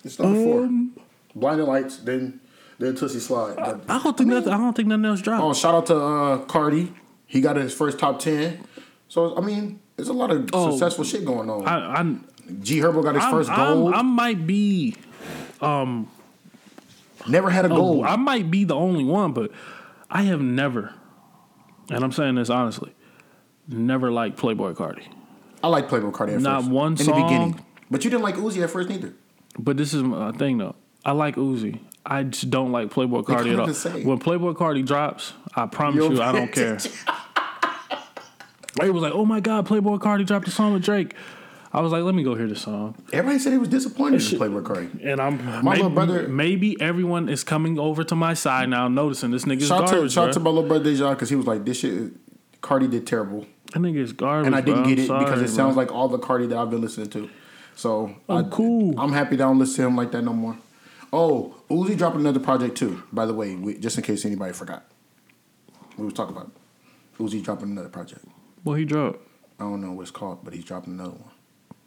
E: It's number
B: Um,
E: four. Blinding Lights, then then Tootsie Slide. But-
B: I don't think nothing. I don't think nothing else dropped.
E: Oh, shout out to uh, Cardi. He got his first top ten. So I mean, there's a lot of
B: Oh.
E: successful shit going on.
B: i'm
E: g Herbo got his
B: I'm,
E: first
B: I'm-
E: gold.
B: I might be.
E: Um, never had a gold.
B: Oh, I might be the only one, but I have never, and I'm saying this honestly, never liked Playboi Carti.
E: I like Playboi Carti at
B: Not
E: first.
B: one
E: in the
B: song.
E: beginning. But you didn't like Uzi at first neither.
B: But this is my thing though. I like Uzi. I just don't like Playboi Carti at all.
E: same.
B: When Playboi Carti drops, I promise
E: You'll
B: you, I don't care. It was like, oh my god, Playboi Carti dropped a song with Drake. I was like, let me go hear the song,
E: Everybody said he was disappointed in Playboi Carti.
B: and I'm
E: My
B: maybe,
E: little brother-
B: Maybe everyone is coming over to my side now, noticing this nigga's
E: Shout out to
B: garbage.
E: shout out to my little brother Deja because he was like, "This shit, Carti did terrible,"
B: That nigga is garbage.
E: and I didn't
B: bro.
E: get it
B: I'm
E: because
B: sorry,
E: it sounds like all the Carti that I've been listening to. So
B: I'm
E: I,
B: cool.
E: I'm happy that I don't listen to him like that no more. Oh, Uzi dropping another project too. By the way, we, just in case anybody forgot, we was talking about Uzi dropping another project.
B: Well, he dropped.
E: I don't know what it's called, but he's dropping another one.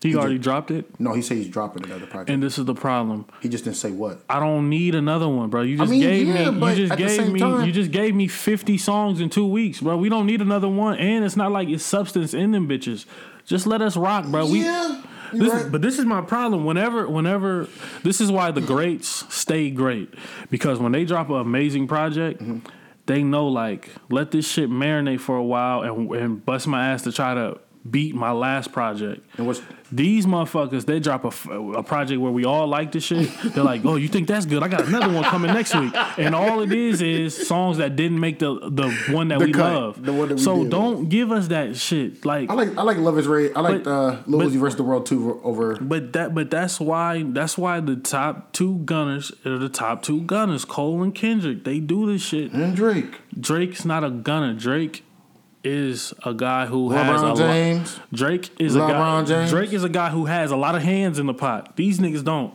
B: He,
E: He
B: already
E: did.
B: dropped it,
E: No, he said he's dropping another project.
B: and this is the problem.
E: he just didn't say what.
B: I don't need another one, bro. You just
E: mean,
B: gave
E: yeah,
B: me. You just gave me.
E: time-
B: you just gave me fifty songs in two weeks, bro. We don't need another one, and it's not like it's substance in them bitches. Just let us rock, bro. We.
E: yeah,
B: This,
E: right.
B: But this is my problem. Whenever, whenever, this is why the greats stay great because when they drop an amazing project,
E: Mm-hmm.
B: they know like let this shit marinate for a while and and bust my ass to try to beat my last project.
E: And what's
B: These motherfuckers, they drop a, a project where we all like the shit. They're like, "Oh, you think that's good? I got another one coming next week." And all it is is songs that didn't make the the one that
E: The
B: we
E: cut,
B: love.
E: the one that we
B: so
E: did.
B: don't give us that shit. Like,
E: I like I like Luv Is Rage. I like uh, Lil Uzi versus the World two over.
B: but that but that's why that's why the top two gunners are the top two gunners. Cole and Kendrick. They do this shit.
E: And Drake,
B: Drake's not a gunner. Drake is a guy who has a
E: LeBron
B: lot. Drake is a guy.
E: James.
B: Drake is a guy who has a lot of hands in the pot. These niggas don't.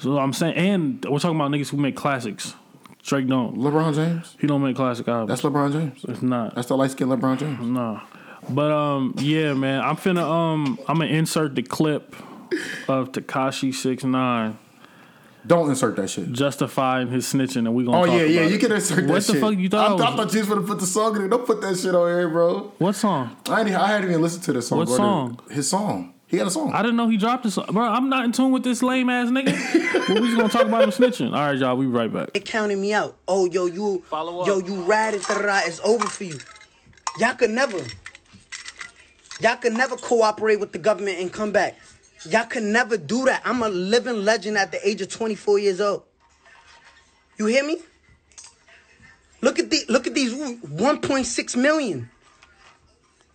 B: So I'm saying, and we're talking about niggas who make classics. Drake don't.
E: LeBron James.
B: He don't make classic albums.
E: That's LeBron James.
B: it's not.
E: That's the light skinned LeBron James.
B: No. But um, yeah, man. I'm finna um, I'm gonna insert the clip of Tekashi Six Nine
E: Don't insert that shit.
B: justifying his snitching, and we gonna.
E: Oh
B: talk
E: yeah, yeah,
B: about
E: you
B: it.
E: can insert that
B: What
E: shit.
B: the fuck you thought?
E: I,
B: I was-
E: I thought you was gonna put the song in there. Don't put that shit on here, bro.
B: what song?
E: I ain't, I hadn't even listened to this song.
B: What
E: Go to-
B: song?
E: His song. He had a song.
B: I didn't know he dropped this, bro. I'm not in tune with this lame ass nigga. but we just gonna talk about him snitching. All right, y'all. We be right back.
H: They counting me out. Oh, yo, you,
B: Follow up.
H: yo, you ratted, it's over for you. Y'all could never, y'all could never cooperate with the government and come back. Y'all could never do that. I'm a living legend at the age of 24 years old. You hear me? Look at the, look at these 1.6 million.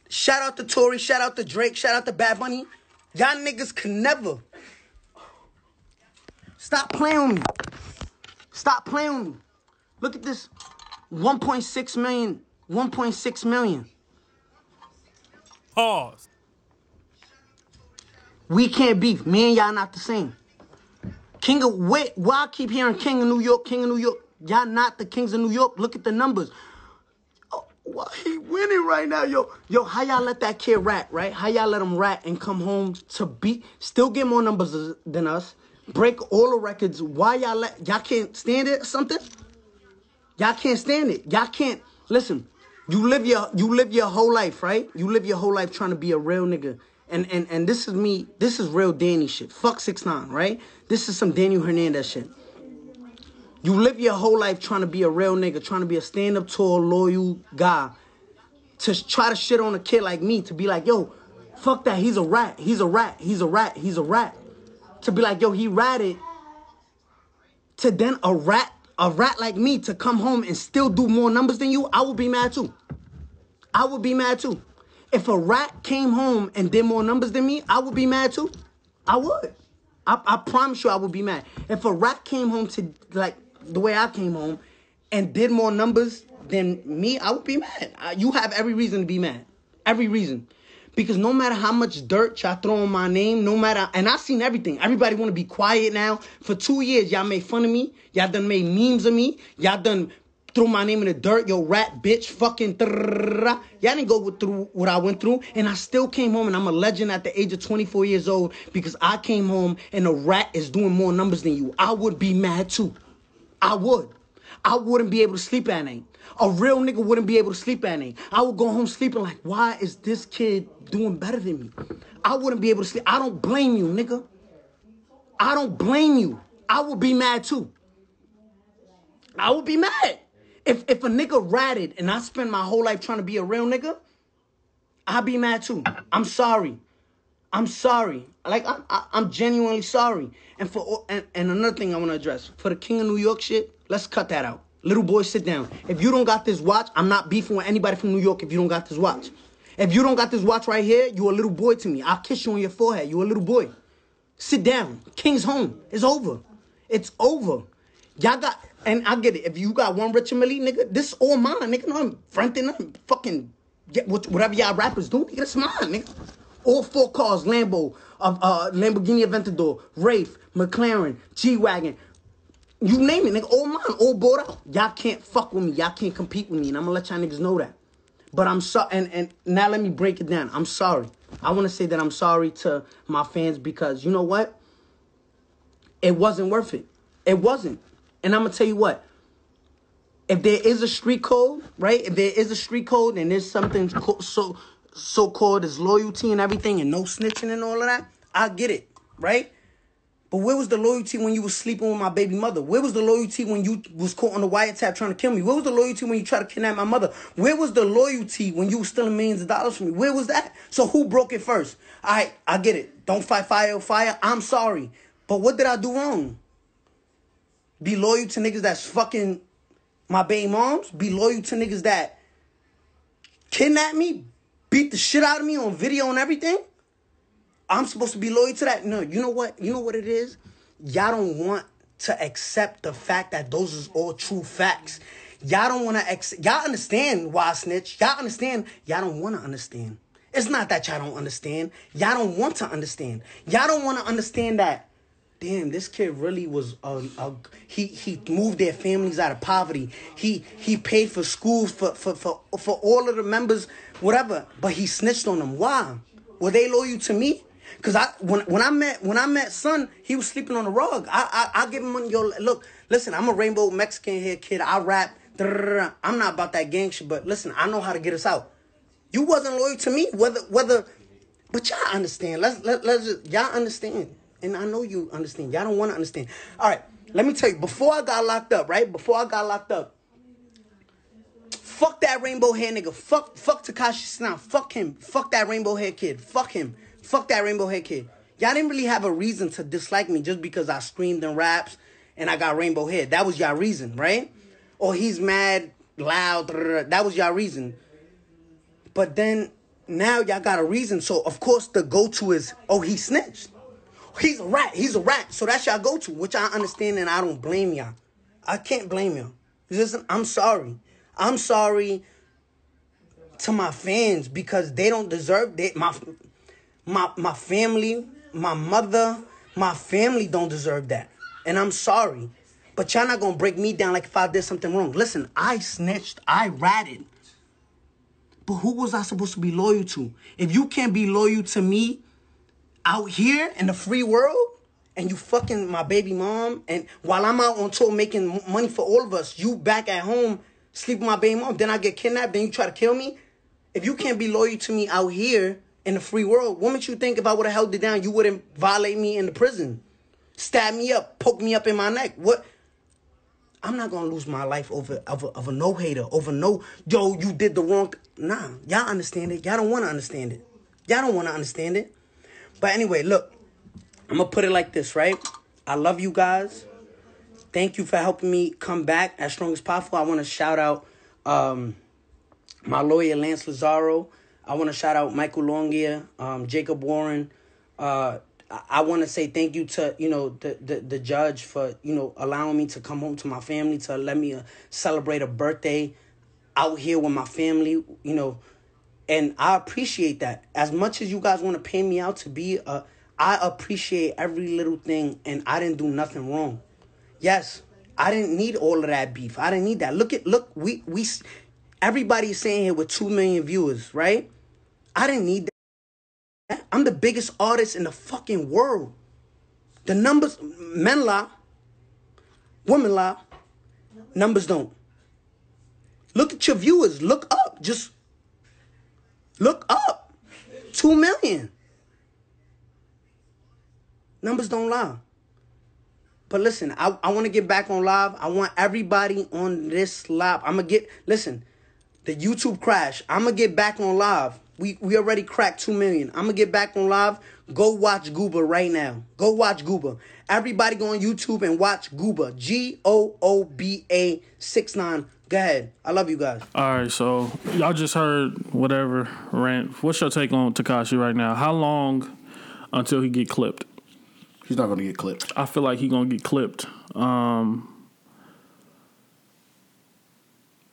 H: Shout out to Tory, shout out to Drake, shout out to Bad Bunny. Y'all niggas could never. Stop playing with me. Stop playing with me. Look at this 1.6 million. 1.6 million.
D: Pause.
H: We can't beef. Me and y'all not the same. King of wait, why I keep hearing King of New York, King of New York? Y'all not the Kings of New York. Look at the numbers. Oh, he winning right now, yo? Yo, how y'all let that kid rat, right? How y'all let him rat and come home to beat, still get more numbers than us, break all the records? Why y'all let y'all can't stand it or something? Y'all can't stand it. Y'all can't listen. You live your you live your whole life, right? You live your whole life trying to be a real nigga. And and and this is me. This is real Danny shit. Fuck six nine, right? This is some Daniel Hernandez shit. You live your whole life trying to be a real nigga, trying to be a stand up tall, loyal guy. To try to shit on a kid like me, to be like, yo, fuck that. He's a rat. He's a rat. He's a rat. He's a rat. To be like, yo, he ratted to then a rat, a rat like me to come home and still do more numbers than you, I would be mad too. I would be mad too. If a rat came home and did more numbers than me, I would be mad too. I would. I, I promise you, I would be mad. If a rat came home to like the way I came home and did more numbers than me, I would be mad. I, you have every reason to be mad. Every reason. Because no matter how much dirt y'all throw on my name, no matter, and I've seen everything. Everybody want to be quiet now. For two years, y'all made fun of me. Y'all done made memes of me. Y'all done threw my name in the dirt. Yo, rat, bitch, fucking. Y'all didn't go through what I went through, and I still came home, and I'm a legend at the age of 24 years old because I came home and a rat is doing more numbers than you. I would be mad too. I would. I wouldn't be able to sleep at night. A real nigga wouldn't be able to sleep at night. I would go home sleeping like, why is this kid doing better than me? I wouldn't be able to sleep. I don't blame you, nigga. I don't blame you. I would be mad too. I would be mad. If if a nigga ratted and I spend my whole life trying to be a real nigga, I'd be mad too. I'm sorry. I'm sorry. Like I'm, I- I'm genuinely sorry. And for and, and another thing I want to address for the King of New York shit, let's cut that out. Little boy, sit down. If you don't got this watch, I'm not beefing with anybody from New York. If you don't got this watch, if you don't got this watch right here, you a little boy to me. I'll kiss you on your forehead. You a little boy. Sit down. King's home. It's over. It's over. Y'all got, and I get it. If you got one Richard Mille, nigga, this all mine, nigga. No, I'm fronting, I'm fucking get whatever y'all rappers do, nigga. That's mine, nigga. All four cars, Lambo, uh, uh, Lamborghini Aventador, Wraith, McLaren, G wagon. You name it, nigga. All mine, all bought out. Y'all can't fuck with me. Y'all can't compete with me, and I'm gonna let y'all niggas know that. But I'm sorry, and, and now let me break it down. I'm sorry. I want to say that I'm sorry to my fans because you know what? It wasn't worth it. It wasn't. And I'm gonna tell you what. If there is a street code, right? If there is a street code and there's something co- so so called as loyalty and everything and no snitching and all of that, I get it, right? But where was the loyalty when you was sleeping with my baby mother? Where was the loyalty when you was caught on the wiretap trying to kill me? Where was the loyalty when you tried to kidnap my mother? Where was the loyalty when you was stealing millions of dollars from me? Where was that? So who broke it first? Right, I get it. Don't fight fire fire. I'm sorry. But what did I do wrong? Be loyal to niggas that's fucking my baby moms? Be loyal to niggas that kidnap me? Beat the shit out of me on video and everything? I'm supposed to be loyal to that. No, you know what? You know what it is? Y'all don't want to accept the fact that those is all true facts. Y'all don't want to accept. Y'all understand why I snitch. Y'all understand. Y'all don't want to understand. It's not that y'all don't understand. Y'all don't want to understand. Y'all don't want to understand that. Damn, this kid really was a, a he he moved their families out of poverty. He he paid for schools for for for for all of the members, whatever. But he snitched on them. Why? Were they loyal to me? Cause I when when I met when I met son, he was sleeping on the rug. I I I give him money. Yo, look, listen, I'm a rainbow Mexican hair kid. I rap. I'm not about that gang shit, but listen, I know how to get us out. You wasn't loyal to me, whether whether, but y'all understand. Let's let let's just, y'all understand, and I know you understand. Y'all don't want to understand. All right, let me tell you. Before I got locked up, right? Before I got locked up, Fuck that rainbow hair nigga. Fuck fuck Tekashi Snow. Fuck him. Fuck that rainbow hair kid. Fuck him. Fuck that rainbow hair kid. Y'all didn't really have a reason to dislike me just because I screamed in raps and I got rainbow hair. That was y'all reason, right? Or he's mad, loud. That was y'all reason. But then now y'all got a reason. So of course the go-to is, oh, he snitched. He's a rat. He's a rat. So that's y'all go-to, which I understand and I don't blame y'all. I can't blame y'all. Listen, I'm sorry. I'm sorry to my fans because they don't deserve that. My my my family, my mother, my family don't deserve that. And I'm sorry. But y'all not gonna break me down like if I did something wrong. Listen, I snitched, I ratted. But who was I supposed to be loyal to? If you can't be loyal to me out here in the free world, and you fucking my baby mom, and while I'm out on tour making money for all of us, you back at home sleep with my baby mom, then I get kidnapped, then you try to kill me. If you can't be loyal to me out here in the free world, what makes you think if I would have held it down, you wouldn't violate me in the prison, stab me up, poke me up in my neck? What? I'm not gonna lose my life over of a, no hater, over no yo, you did the wrong. Nah, y'all understand it. Y'all don't want to understand it. Y'all don't want to understand it. But anyway, look, I'm gonna put it like this, right? I love you guys. Thank you for helping me come back as strong as possible. I want to shout out um, my lawyer Lance Lazzaro. I want to shout out Michael Longia, um, Jacob Warren. Uh, I, want to say thank you to you know the, the the judge for you know allowing me to come home to my family to let me uh, celebrate a birthday out here with my family. You know, and I appreciate that. As much as you guys want to pay me out to be a, I appreciate every little thing, and I didn't do nothing wrong. Yes, I didn't need all of that beef. I didn't need that. Look at look, we we everybody's saying here with two million viewers, right? I didn't need that. I'm the biggest artist in the fucking world. The numbers, men lie, women lie, numbers don't. Look at your viewers. Look up. Just look up. Two million. Numbers don't lie. But listen, I, I want to get back on live. I want everybody on this live. I'm gonna get listen. The YouTube crash. I'm gonna get back on live. We we already cracked two million. I'm gonna get back on live. Go watch Gooba right now. Go watch Gooba. Everybody go on YouTube and watch Gooba. G O O B A six nine. Go ahead. I love you guys.
B: All right, so y'all just heard whatever rant. What's your take on Tekashi right now? How long until he get clipped?
E: He's not gonna get clipped.
B: I feel like he gonna get clipped. Um,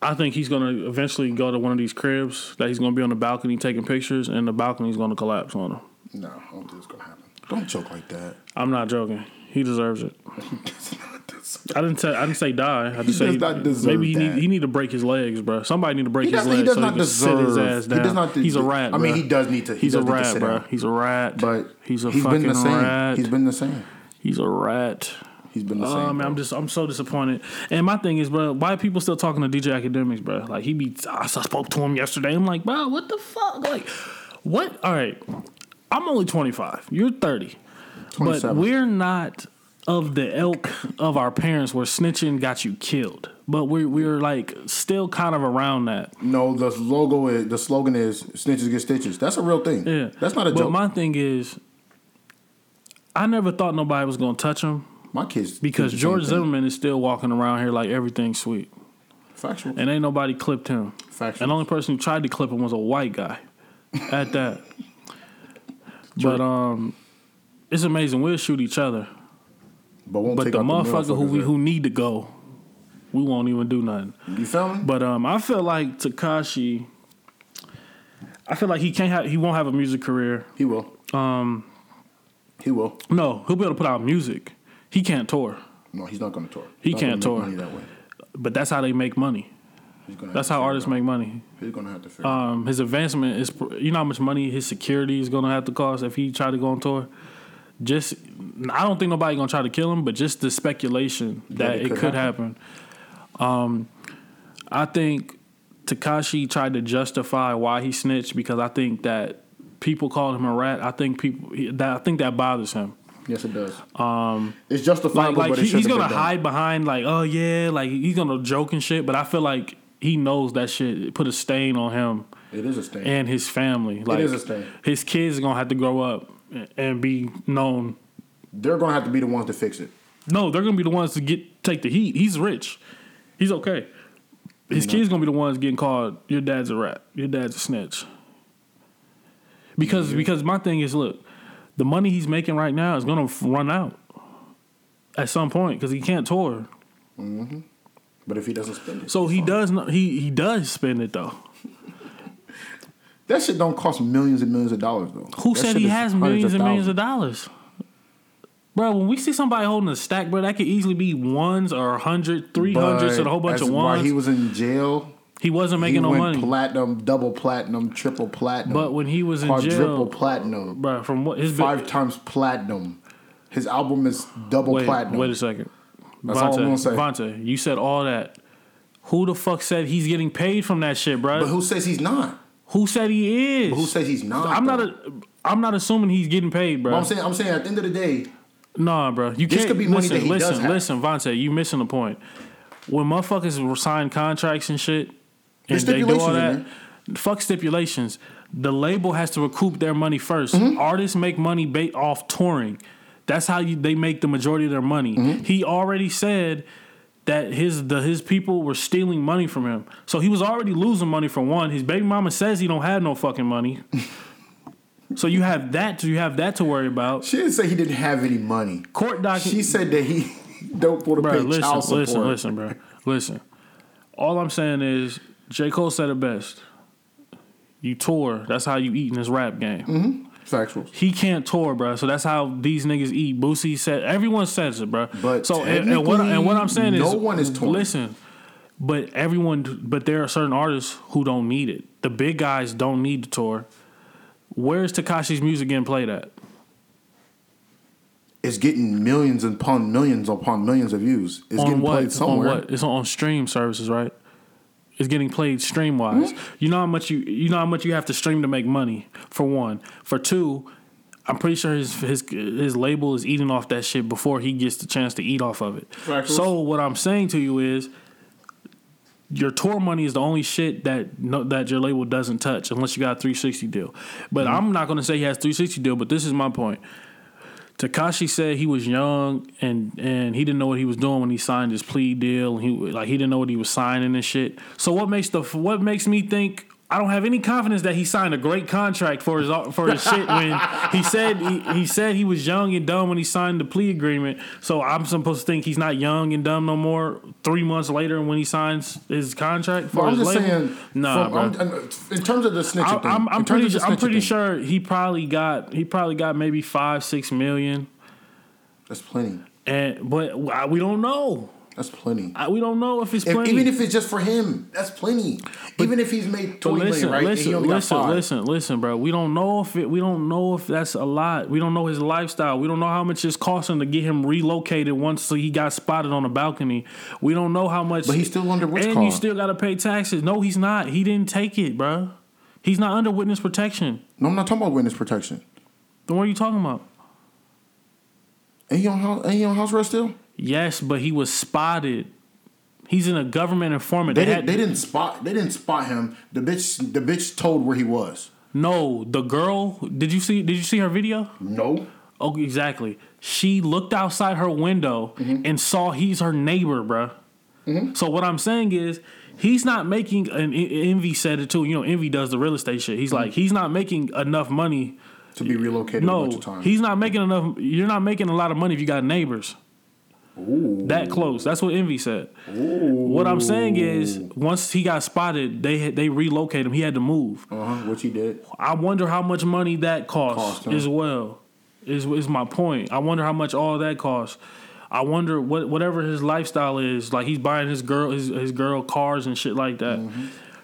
B: I think he's gonna eventually go to one of these cribs that he's gonna be on the balcony taking pictures, and the balcony's gonna collapse on him.
E: No, I don't think it's gonna happen. Don't joke like that.
B: I'm not joking. He deserves it. I didn't say I didn't say die. I just say
E: deserve
B: maybe he
E: that.
B: need he need to break his legs, bro. Somebody need to break
E: He
B: his
E: does- he
B: legs
E: does
B: so
E: not
B: he can sit his
E: deserve-
B: ass
E: he does not
B: he's a rat.
E: I mean, he does need to- he
B: He's a rat, bro.
E: down.
B: He's a rat.
E: But
B: he's a
E: he's
B: fucking
E: been the same.
B: rat.
E: He's been the same.
B: He's a rat.
E: He's been the
B: Oh,
E: same.
B: man, I'm just I'm so disappointed. And my thing is, bro, why are people still talking to DJ Akademiks, bro? Like he be I spoke to him yesterday. I'm like, bro, what the fuck? Like, what? All right, I'm only 25. You're 30, but we're not of the elk of our parents where snitching got you killed. But we're we're like still kind of around that.
E: No, the logo is the slogan is "Snitches get stitches." That's a real thing.
B: Yeah,
E: that's not a
B: but
E: joke.
B: my thing is, I never thought nobody was gonna touch him
E: My kids
B: because
E: do the same
B: George. Zimmerman is still walking around here like everything's sweet.
E: Factual.
B: and ain't nobody clipped him.
E: Factual.
B: And the only person who tried to clip him was a white guy. At that, but um, it's amazing. We'll shoot each other,
E: but won't
B: but the motherfucker who we who need to go, we won't even do nothing.
E: You feel me?
B: But um, I feel like Tekashi. I feel like he can't have. He won't have a music career.
E: He will.
B: Um,
E: He will.
B: no, he'll be able to put out music. He can't tour,
E: No, he's not going to tour.
B: He
E: Not
B: can't tour.
E: that
B: but that's how they make money. That's how artists
E: out.
B: make money.
E: He's gonna have to figure.
B: Um, his advancement is, you know how much money his security is gonna have to cost if he try to go on tour. Just, I don't think nobody gonna try to kill him, but just the speculation that, it could, happen. Um, I think Tekashi tried to justify why he snitched because I think that people called him a rat. I think people that I think that bothers him.
E: Yes, it does. Um, it's justifiable,
B: Like, like
E: but
B: he, he's gonna hide behind like, oh yeah, like he's gonna joke and shit. But I feel like he knows that shit put a stain on him
E: It is a stain.
B: and his family. Like
E: is a stain.
B: his kids are gonna have to grow up and be known.
E: They're gonna have to be the ones to fix it.
B: No, they're gonna be the ones to get take the heat. He's rich. He's okay. His kids gonna be the ones getting called. Your dad's a rat. Your dad's a snitch. Because because my thing is, look, the money he's making right now is gonna run out at some point because he can't tour. Mm-hmm.
E: But if he doesn't spend it,
B: So he does not. He he does spend it though.
E: That shit don't cost millions and millions of dollars though.
B: Who
E: That
B: said he has millions and millions of dollars? Bro, when we see somebody holding a stack, bro, that could easily be ones or a hundred, three hundreds, and a whole bunch of
E: as- While
B: ones.
E: he was in jail,
B: He wasn't
E: he
B: making no
E: went
B: money.
E: platinum, double platinum, triple platinum.
B: But when he was in jail-
E: platinum,
B: bro, from what his
E: five times platinum. His album is double
B: wait,
E: platinum.
B: wait a second.
E: That's all I'm gonna say.
B: Vontae, you said all that. Who the fuck said he's getting paid from that shit, bro?
E: But who says he's not?
B: Who said he is?
E: But who says he's not?
B: I'm not
E: though?
B: a. I'm not assuming he's getting paid, bro.
E: But I'm saying, I'm saying, at the end of the day,
B: Nah, bro. You
E: This
B: can't.
E: could be money
B: listen,
E: that he does
B: listen,
E: have.
B: listen, Vontae. You missing the point. When motherfuckers sign contracts and shit, and they do all that, fuck stipulations. The label has to recoup their money 1st
E: Mm-hmm.
B: Artists make money ba- off touring. That's how you, they make the majority of their money.
E: Mm-hmm.
B: He already said that his the his people were stealing money from him. So he was already losing money for one. His baby mama says he don't have no fucking money. so you have that. You have that to worry about.
E: she didn't say he didn't have any money.
B: Court document.
E: She said that he don't want to pay
B: listen,
E: child support.
B: listen, listen, bro. Listen. All I'm saying is J. Cole said it best. You tour, that's how you eat in this rap game. Mm-hmm.
E: Factual.
B: He can't tour, bro. So that's how these niggas eat. Boosie said everyone says it, bro.
E: But
B: so and, and what and what I'm saying
E: technically,
B: is
E: no one is touring.
B: Listen, but everyone, but there are certain artists who don't need it. The big guys don't need to tour. Where's Tekashi's music getting played at?
E: It's getting millions upon millions upon millions of views. It's
B: on
E: getting
B: what?
E: played somewhere.
B: On what? It's on stream services, right? It's getting played stream wise.
E: Hmm?
B: You know how much you you know how much you have to stream to make money. For one, for two, I'm pretty sure his his his label is eating off that shit before he gets the chance to eat off of it. So what I'm saying to you is. Your tour money is the only shit that no, that your label doesn't touch unless you got a 360 deal. But
E: Mm-hmm.
B: I'm not going to say he has 360 deal. But this is my point. Tekashi said he was young and and he didn't know what he was doing when he signed his plea deal. He like he didn't know what he was signing and shit. So what makes the what makes me think I don't have any confidence that he signed a great contract for his for his shit when he said he, he said he was young and dumb when he signed the plea agreement. So I'm supposed to think he's not young and dumb no more. Three months later when he signs his contract for
E: But I'm
B: his
E: just
B: label,
E: saying,
B: nah,
E: from-
B: bro.
E: I'm- in terms of the snitching thing,
B: I'm, I'm pretty. I'm pretty
E: thing,
B: sure he probably got. He probably got maybe five, six million.
E: that's plenty.
B: And but uh, we don't know.
E: That's plenty.
B: I, we don't know if it's
E: If-
B: plenty.
E: even if it's just for him, that's plenty. even if he's made
B: but
E: twenty million,
B: listen,
E: right? and he
B: listen, listen, listen, listen, bro. We don't know if it. We don't know if that's a lot. We don't know his lifestyle. We don't know how much it's costing to get him relocated once he got spotted on a balcony. We don't know how much.
E: But he's still under what's
B: and
E: called?
B: you still got to pay taxes. No, he's not. He didn't take it, bro. He's not under witness protection.
E: No, I'm not talking about witness protection.
B: Then what are you talking about?
E: Ain't he on house? Ain't he on house arrest still?
B: Yes, but he was spotted. He's in a government informant.
E: They,
B: They,
E: didn't.
B: had,
E: They didn't spot. They didn't spot him. The bitch. The bitch told where he was.
B: no, the girl. Did you see? Did you see her video?
E: No.
B: Oh, exactly. She looked outside her window
E: Mm-hmm.
B: and saw he's her neighbor, bruh. So what I'm saying is, he's not making. And Envy said it too. You know, Envy does the real estate shit. He's like, he's not making enough money.
E: To be relocated
B: No,
E: bunch of times.
B: he's not making enough. You're not making a lot of money if you got neighbors. That close. That's what Envy said. What I'm saying is, once he got spotted, they they relocated him. He had to move.
E: Uh huh. Which he did.
B: I wonder how much money that costs
E: Cost
B: as well. Is is my point. I wonder how much all that cost. I wonder what whatever his lifestyle is. Like he's buying his girl his his girl cars and shit like that.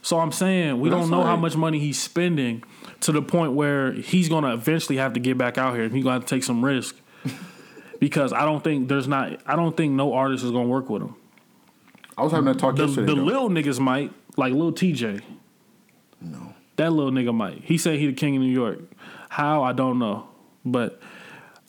B: So I'm saying we
E: But
B: don't
E: that's
B: know how much money he's spending to the point where he's gonna eventually have to get back out here and he's gonna have to take some risk. Because I don't think there's not I don't think no artist is gonna work with him.
E: I was having that talk
B: The,
E: yesterday.
B: the
E: though.
B: little niggas might, like little Tjay.
E: no.
B: That little nigga might. He said he the king of New York. How I don't know, but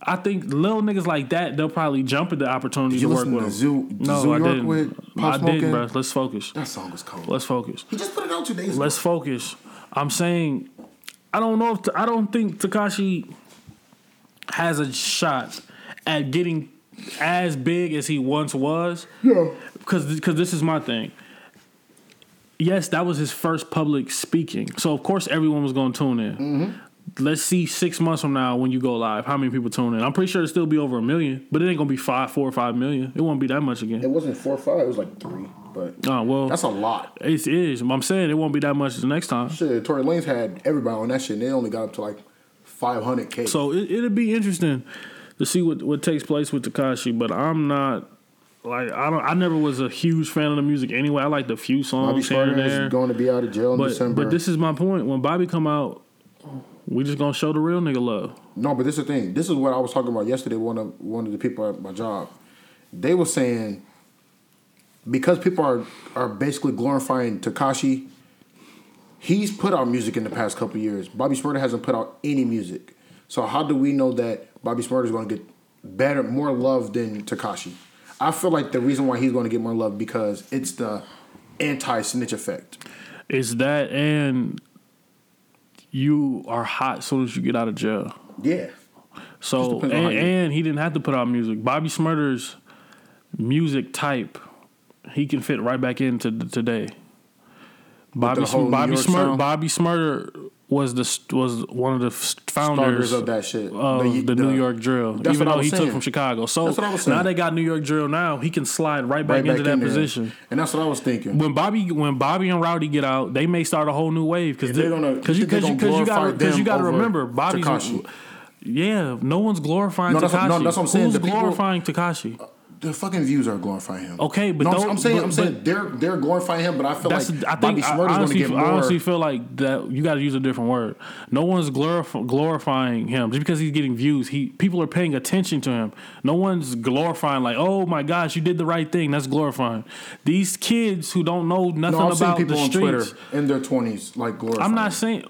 B: I think little niggas like that they'll probably jump at the opportunity to work with
E: to
B: him.
E: Zoo-
B: no,
E: Zoo
B: I
E: York
B: didn't.
E: with Pop
B: I didn't, bro. Let's focus.
E: That song was cold.
B: Let's focus.
E: he just put it out two days.
B: Let's focus. I'm saying I don't know if I don't think Tekashi has a shot at getting as big as he once was.
E: Yeah.
B: Because because this is my thing. Yes, that was his first public speaking, so of course everyone was going to tune in.
E: Mm-hmm.
B: Let's see six months from now when you go live, how many people tune in? I'm pretty sure it'll still be over a million, but it ain't gonna be five, four or five million. It won't be that much again.
E: It wasn't four or five. It was like three. But
B: Oh well,
E: that's a lot.
B: it is. I'm saying it won't be that much the next time.
E: Shit, Tory Lanez had everybody on that shit. and They only got up to like 500k.
B: So it, it'll be interesting to see what, what takes place with Tekashi, but I'm not like I don't. I never was a huge fan of the music anyway. I like the few
E: Bobby
B: songs here and there.
E: is going to be out of jail in
B: But
E: December.
B: but this is my point. When Bobby come out, we just gonna show the real nigga love.
E: No, but this is the thing. This is what I was talking about yesterday. One of one of the people at my job, they were saying because people are are basically glorifying Tekashi. He's put out music in the past couple years. Bobby Shmurda hasn't put out any music. So how do we know that Bobby Shmurda is going to get better, more love than Tekashi? I feel like the reason why he's going to get more love because it's the anti snitch effect.
B: It's that and you are hot as soon as you get out of jail.
E: Yeah.
B: So
E: Just depends on how
B: and, and he didn't have to put out music. Bobby Shmurda's music type, he can fit right back into today. Bobby
E: New
B: Bobby
E: Shmurda?
B: Bobby Shmurda was the was one of the founders
E: Starters of that shit.
B: of the, New York drill. Even though he took from Chicago. So
E: That's what I was
B: now they got New York drill. Now he can slide right back
E: Right
B: into that
E: in
B: position.
E: And that's what I was thinking.
B: When Bobby when Bobby and Rowdy get out, they may start a whole new wave because
E: they're gonna-
B: because
E: you
B: because you because you got because you got to remember Bobby's.
E: Tekashi.
B: Yeah, no one's glorifying
E: No,
B: Tekashi.
E: no, that's what I'm saying.
B: Who's
E: The
B: glorifying Tekashi?
E: The fucking views are glorifying him.
B: Okay, but
E: no, I'm-
B: those-
E: I'm saying, I'm saying
B: but-
E: they're they're glorifying him, but I feel like
B: I
E: Bobby
B: think I
E: going to
B: honestly,
E: get
B: I
E: more.
B: honestly feel like that you got to use a different word. No one's glorif- glorifying him just because he's getting views. He people are paying attention to him. No one's glorifying like, oh my gosh, you did the right thing. That's glorifying. These kids who don't know nothing
E: no,
B: about
E: people
B: the
E: on Twitter
B: streets.
E: in their twenties like glorifying.
B: I'm not saying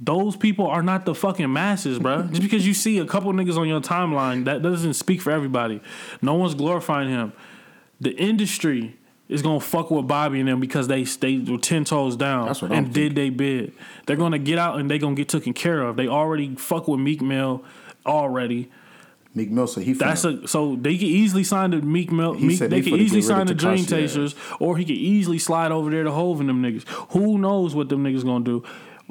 B: those people are not the fucking masses, bro. Just mm-hmm. because you see a couple niggas on your timeline, that doesn't speak for everybody. No one's glorifying him. The industry is gonna fuck with Bobby and them because they stayed with ten toes down
E: That's what I'm
B: and did they bid. They're gonna get out and they gonna get taken care of. They already fuck with Meek Mill already.
E: Meek Mill said he.
B: That's a so they could easily sign the Meek Mill. Meek,
E: said
B: they
E: he
B: could easily sign the Dream. Chasers, or he could easily slide over there to Hove and them niggas. Who knows what them niggas gonna do?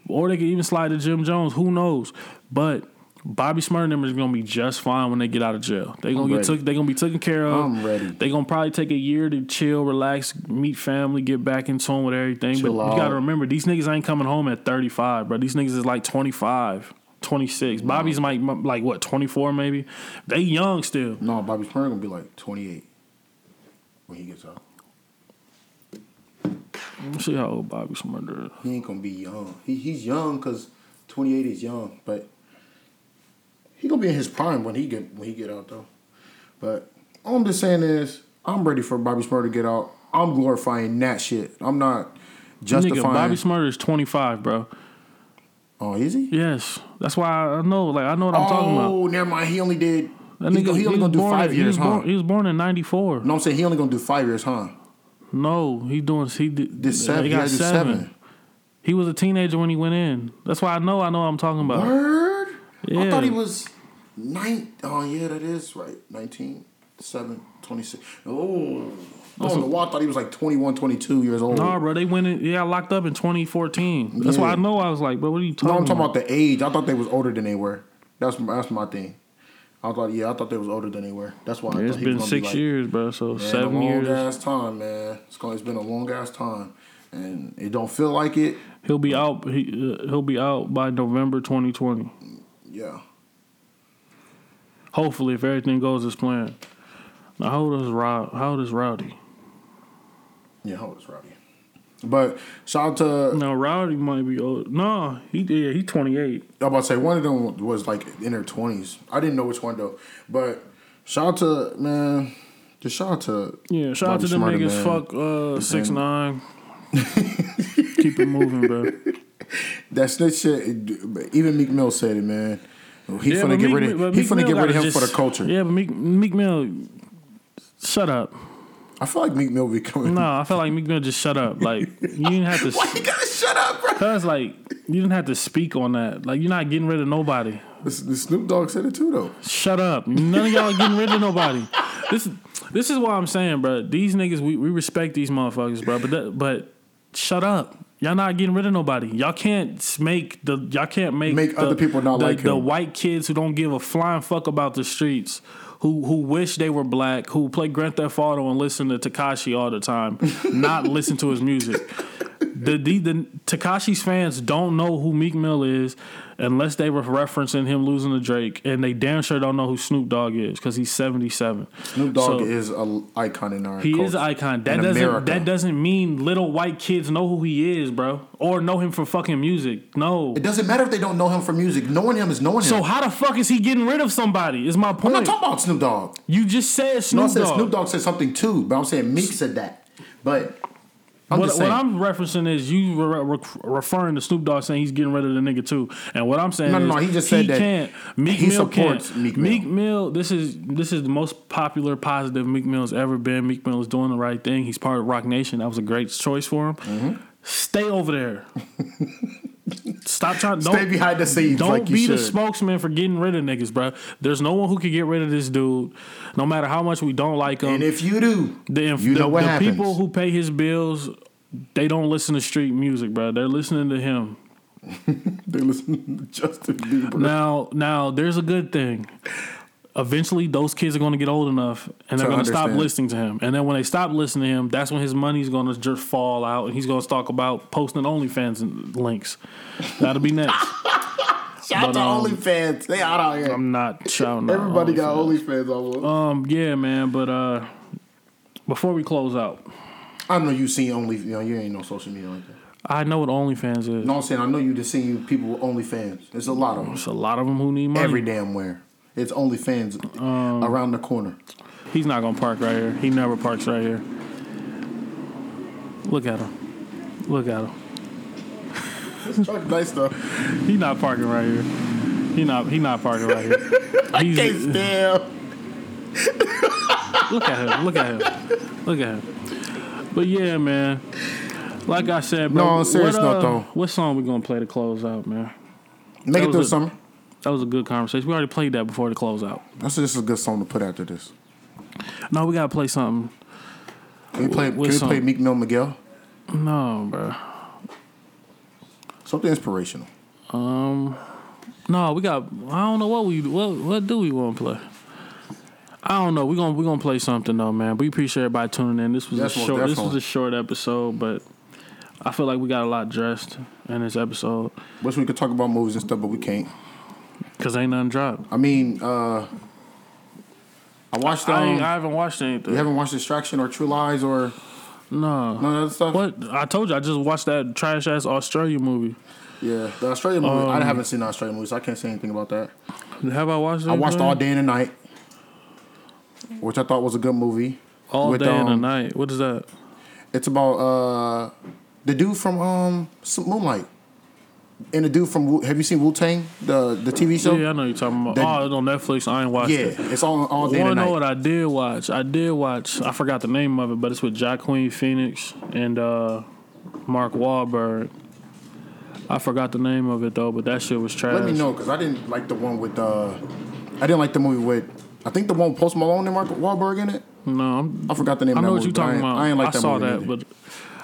B: Or they could even slide to Jim Jones. Who knows? But Bobby and them is gonna be just fine when they get out of jail. They gonna
E: I'm
B: get took. They gonna be taken care of.
E: I'm ready.
B: They gonna probably take a year to chill, relax, meet family, get back in tune with everything.
E: Chill
B: but you gotta remember, these niggas ain't coming home at 35, bro. These niggas is like 25. 26. Bobby's like like what 24 maybe. They young still.
E: no, Bobby Shmurda gonna be like 28 when he gets out.
B: Let's see how old Bobby Shmurda is.
E: He ain't gonna be young. He he's young because 28 is young, but he gonna be in his prime when he get when he get out though. But all I'm just saying is I'm ready for Bobby Shmurda to get out. I'm glorifying that shit. I'm not justifying.
B: Nigga, Bobby Shmurda is 25, bro.
E: oh, is he?
B: Yes. That's why I know, like, I know what I'm talking about.
E: Oh, never mind. He only did.
B: That
E: he,
B: nigga,
E: go- he only gonna do five
B: he
E: years,
B: was
E: huh?
B: born- he was born in 94.
E: no, I'm saying he only gonna do five years, huh?
B: No, he doing, he did,
E: Did seven?
B: He
E: He
B: got
E: gotta
B: seven.
E: seven.
B: He was a teenager when he went in. That's why I know, I know what I'm talking about.
E: Word? I
B: Yeah.
E: thought he was nine. Oh yeah, that is right. 19, 7, 26. Oh. I don't know why I thought he was like 21, 22 years old.
B: Nah, bro, they went in, yeah, locked up in 2014. That's why I know I was like, bro, what are you talking
E: no, I'm
B: about?
E: talking about the age. I thought they was older than they were. That's that's my thing. I thought yeah, I thought they was older than they were. That's why I
B: Yeah, it's been
E: gonna be
B: six
E: like,
B: years, bro. So
E: Man,
B: seven
E: a long
B: years.
E: ass time, man. It's going. It's been a long ass time, and it don't feel like it.
B: He'll be out. He, uh, he'll be out by November 2020.
E: Yeah.
B: Hopefully, if everything goes as planned. How old is Rod? How old is Rowdy?
E: Yeah, how old is Rowdy? But shout out to
B: No, Rowdy might be old. No, he yeah, he's twenty eight.
E: I'm about to say one of them was like in their twenties. I didn't know which one though. But shout out to man, just shout out to
B: Yeah, shout out to them niggas. Fuck uh six nine. Keep it moving, bro.
E: That snitch shit. Even Meek Mill said it, man. He
B: Yeah,
E: finna get
B: Meek
E: rid of. He
B: Meek
E: finna
B: Mill
E: get rid of him for the culture.
B: Yeah, but Meek Meek Mill, shut up.
E: I feel like Meek Mill be coming.
B: No, I feel like Meek Mill just shut up. Like you didn't have to.
E: Why you gotta shut up, bro?
B: Cause like you didn't have to speak on that. Like you're not getting rid of nobody.
E: This, the Snoop Dogg said it too, though.
B: Shut up. None of y'all are getting rid of nobody. This this is what I'm saying, bro. These niggas, we, we respect these motherfuckers, bro. But that, but shut up. Y'all not getting rid of nobody. Y'all can't make the y'all can't make
E: Make
B: the,
E: other people not
B: the,
E: like
B: the
E: him.
B: white kids who don't give a flying fuck about the streets. Who, who wish they were black, who play Grand Theft Auto and listen to Tekashi all the time, not listen to his music. The the, the Tekashi's fans don't know who Meek Mill is unless they were referencing him losing to Drake, and they damn sure don't know who Snoop Dogg is because he's seventy seven.
E: Snoop Dogg
B: So-
E: is an icon in our.
B: He
E: culture.
B: is an icon. That
E: In
B: doesn't
E: America.
B: that doesn't mean little white kids know who he is, bro, or know him for fucking music. No.
E: It doesn't matter if they don't know him for music. Knowing him is knowing him.
B: So how the fuck is he getting rid of somebody? Is my point.
E: I'm not talking about Snoop Dogg.
B: you just said
E: No, I
B: Snoop
E: said
B: Dogg.
E: Snoop Dogg said something too, but I'm saying Meek said that. But I'm
B: what, what. I'm referencing is you re- re- referring to Snoop Dogg saying he's getting rid of the nigga too, and what I'm saying
E: No,
B: is
E: no, no, he just said that
B: can't. Meek
E: he
B: Mill
E: supports
B: can't.
E: Meek Mill.
B: Meek Mill. This is this is the most popular positive Meek Mill's ever been. Meek Mill is doing the right thing. He's part of Roc Nation. That was a great choice for him.
E: Mm-hmm.
B: Stay over there. Stop trying. Don't,
E: Stay behind the scenes
B: Don't
E: like
B: be the spokesman for getting rid of niggas, bro. There's no one who can get rid of this dude, no matter how much we don't like him.
E: and if you do,
B: The,
E: you
B: the,
E: know what
B: the
E: happens.
B: people who pay his bills, they don't listen to street music, bro. They're listening to him.
E: they listen to Justin Bieber.
B: Now, now there's a good thing. Eventually, those kids are going to get old enough, and they're
E: To
B: going to stop listening to him. And then when they stop listening to him, that's when his money's going to just fall out, and he's going to talk about posting OnlyFans links. That'll be next.
E: Shout out
B: But,
E: to
B: um,
E: OnlyFans. They out out here.
B: I'm not shouting. out
E: Everybody got
B: OnlyFans.
E: OnlyFans almost.
B: Um, yeah, man. But uh, before we close out,
E: I know you seen Only. You know, you ain't no social media like that.
B: I know what OnlyFans is.
E: No, I'm saying I know you just seen you people with OnlyFans. There's a lot of them.
B: There's a lot of them who need money.
E: Every damn where. It's OnlyFans
B: Um,
E: around the corner.
B: He's not gonna park right here. He never parks right here. Look at him. Look at him.
E: Truck nice though.
B: He not parking right here. He not. He not parking right here. He's,
E: Can't stand.
B: look at him. Look at him. Look at him. But yeah, man. Like I said, bro.
E: No, on serious
B: what,
E: note,
B: uh,
E: though.
B: What song we gonna play to close out, man?
E: Make
B: That
E: it through
B: a-
E: summer.
B: That was a good conversation. We already played that before the close out.
E: That's just a good song to put after this.
B: No, we gotta play something.
E: Can we play?
B: What
E: Can we play Meek Mill Miguel?
B: No, bro.
E: Something inspirational.
B: Um, no, we got. I don't know what we what what do we want to play. I don't know. We gonna we gonna play something though, man. We appreciate everybody tuning in. This was a short. This was a short episode, but I feel like we got a lot dressed in this episode
E: Wish we could talk about movies and stuff, but we can't.
B: because ain't nothing dropped.
E: I mean, uh I watched. Um,
B: I, I haven't watched anything.
E: you haven't watched Distraction or True Lies or
B: no.
E: none of that stuff.
B: What I told you, I just watched that trash ass Australia movie.
E: Yeah, the Australian movie. I
B: Um,
E: haven't seen the Australian movie, so I can't say anything about that.
B: Have I watched?
E: I watched
B: anything?
E: All Day and the Night, which I thought was a good movie.
B: All
E: with,
B: day and the
E: um,
B: night. What is that?
E: It's about uh the dude from um Moonlight. And the dude from have you seen Wu Tang the the TV show?
B: yeah, I know you're talking about.
E: that-
B: oh, it's on Netflix. I ain't watched
E: Yeah,
B: it.
E: it's all all day
B: Want to know what I did watch? I did watch. I forgot the name of it, but it's with Jack Queen Phoenix and uh, Mark Wahlberg. I forgot the name of it though, but that shit was trash.
E: Let me know because I didn't like the one with uh I didn't like the movie with I think the one Post Malone and Mark Wahlberg in it.
B: No, I'm,
E: I forgot the name.
B: I know what you're
E: I
B: talking about.
E: I ain't like
B: I
E: that
B: saw that,
E: either.
B: but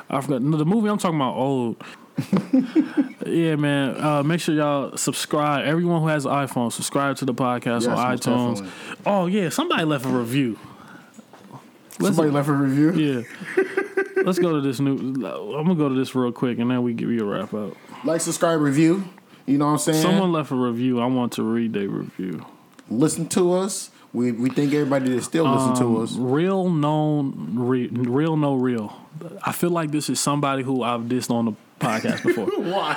B: I forgot. No, the movie I'm talking about old. yeah, man. Uh, make sure y'all subscribe. Everyone who has an iPhone, subscribe to the podcast
E: Yes,
B: on iTunes.
E: definitely.
B: Oh yeah, somebody left a review.
E: Somebody left a review.
B: Yeah. Let's go to this new. I'm gonna go to this real quick, and then we give you a wrap up.
E: Like, subscribe, review. You know what I'm saying?
B: Someone left a review. I want to read their review.
E: listen to us. We we thank everybody that still listen to
B: Um,
E: us.
B: Real known, re, real no real. I feel like this is somebody who I've dissed on the podcast before.
E: Why?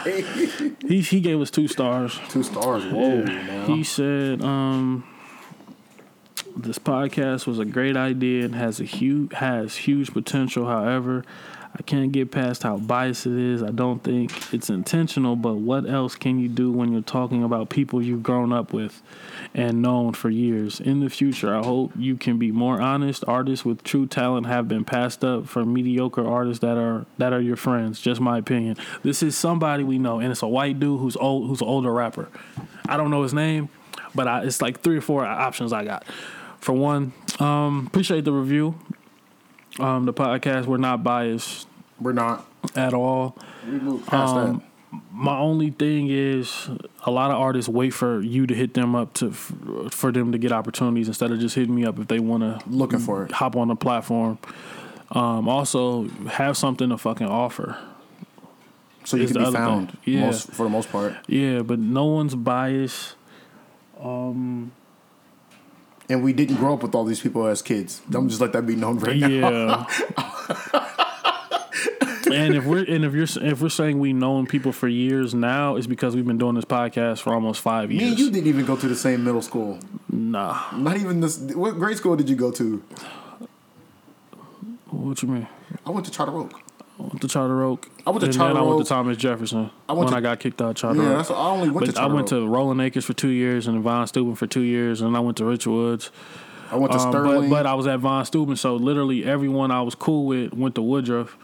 B: he he gave us two stars.
E: Two stars. Whoa, man.
B: He said, um, "This podcast was a great idea and has a huge has huge potential. However, I can't get past how biased it is. I don't think it's intentional. But what else can you do when you're talking about people you've grown up with and known for years? In the future, I hope you can be more honest. Artists with true talent have been passed up for mediocre artists that are that are your friends. Just my opinion. This is somebody we know, and it's a white dude who's old, who's an older rapper. I don't know his name, but I, it's like three or four options I got. For one, um, appreciate the review. Um, the podcast we're not biased
E: We're not.
B: at all.
E: We moved past
B: Um, My only thing is, a lot of artists wait for you to hit them up to for them to get opportunities instead of just hitting me up if they want to.
E: Looking for it.
B: hop on the platform. Um, also, have something to fucking offer.
E: So you can be found.
B: Yeah.
E: Most, for the most part.
B: Yeah, but no one's biased.
E: And we didn't grow up with all these people as kids. I'm just let that be known right now.
B: And if we're and if you're if we're saying we known people for years now, it's because we've been doing this podcast for almost five
E: Me
B: years.
E: and you didn't even go to the same middle school.
B: nah,
E: Not even this. What grade school did you go to?
B: what you mean?
E: I went to Charter Oak.
B: I went to Charter Oak.
E: I went to
B: and
E: Charter
B: then I went
E: Oak.
B: to Thomas Jefferson
E: I went
B: when
E: to-
B: I got kicked out of Charter
E: Yeah,
B: Oak.
E: that's. I only went
B: but
E: to
B: I went
E: Oak.
B: to Rolling Acres for two years and Von Steuben for two years, and I went to Richwoods.
E: I went to
B: Um,
E: Sterling.
B: but, but I was at Von Steuben, so literally everyone I was cool with went to Woodruff,